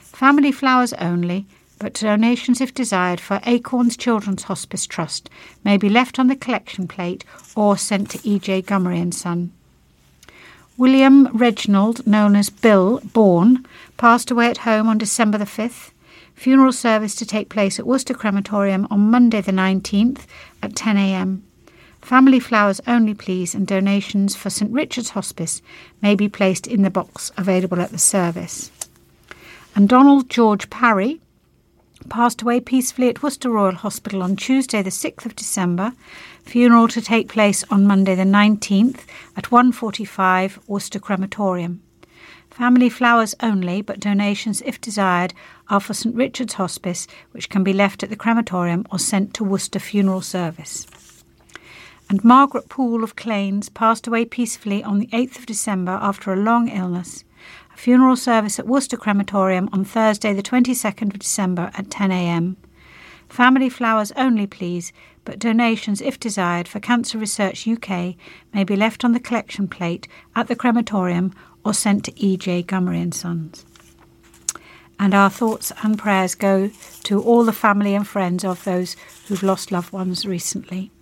Family flowers only, but donations, if desired, for Acorns Children's Hospice Trust may be left on the collection plate or sent to E.J. Gummery and Son. William Reginald, known as Bill Bourne, passed away at home on December the 5th. Funeral service to take place at Worcester Crematorium on Monday the 19th at 10am. Family flowers only, please, and donations for St Richard's Hospice may be placed in the box available at the service. And Donald George Parry passed away peacefully at Worcester Royal Hospital on Tuesday the 6th of December. Funeral to take place on Monday the 19th at 1:45 Worcester Crematorium. Family flowers only, but donations, if desired, are for St Richard's Hospice, which can be left at the crematorium or sent to Worcester Funeral Service and Margaret Poole of Claines passed away peacefully on the 8th of December after a long illness. Funeral service at Worcester Crematorium on Thursday, the 22nd of December at 10am. Family flowers only, please, but donations, if desired, for Cancer Research UK may be left on the collection plate at the crematorium or sent to E.J. Gummery and Sons. And our thoughts and prayers go to all the family and friends of those who've lost loved ones recently.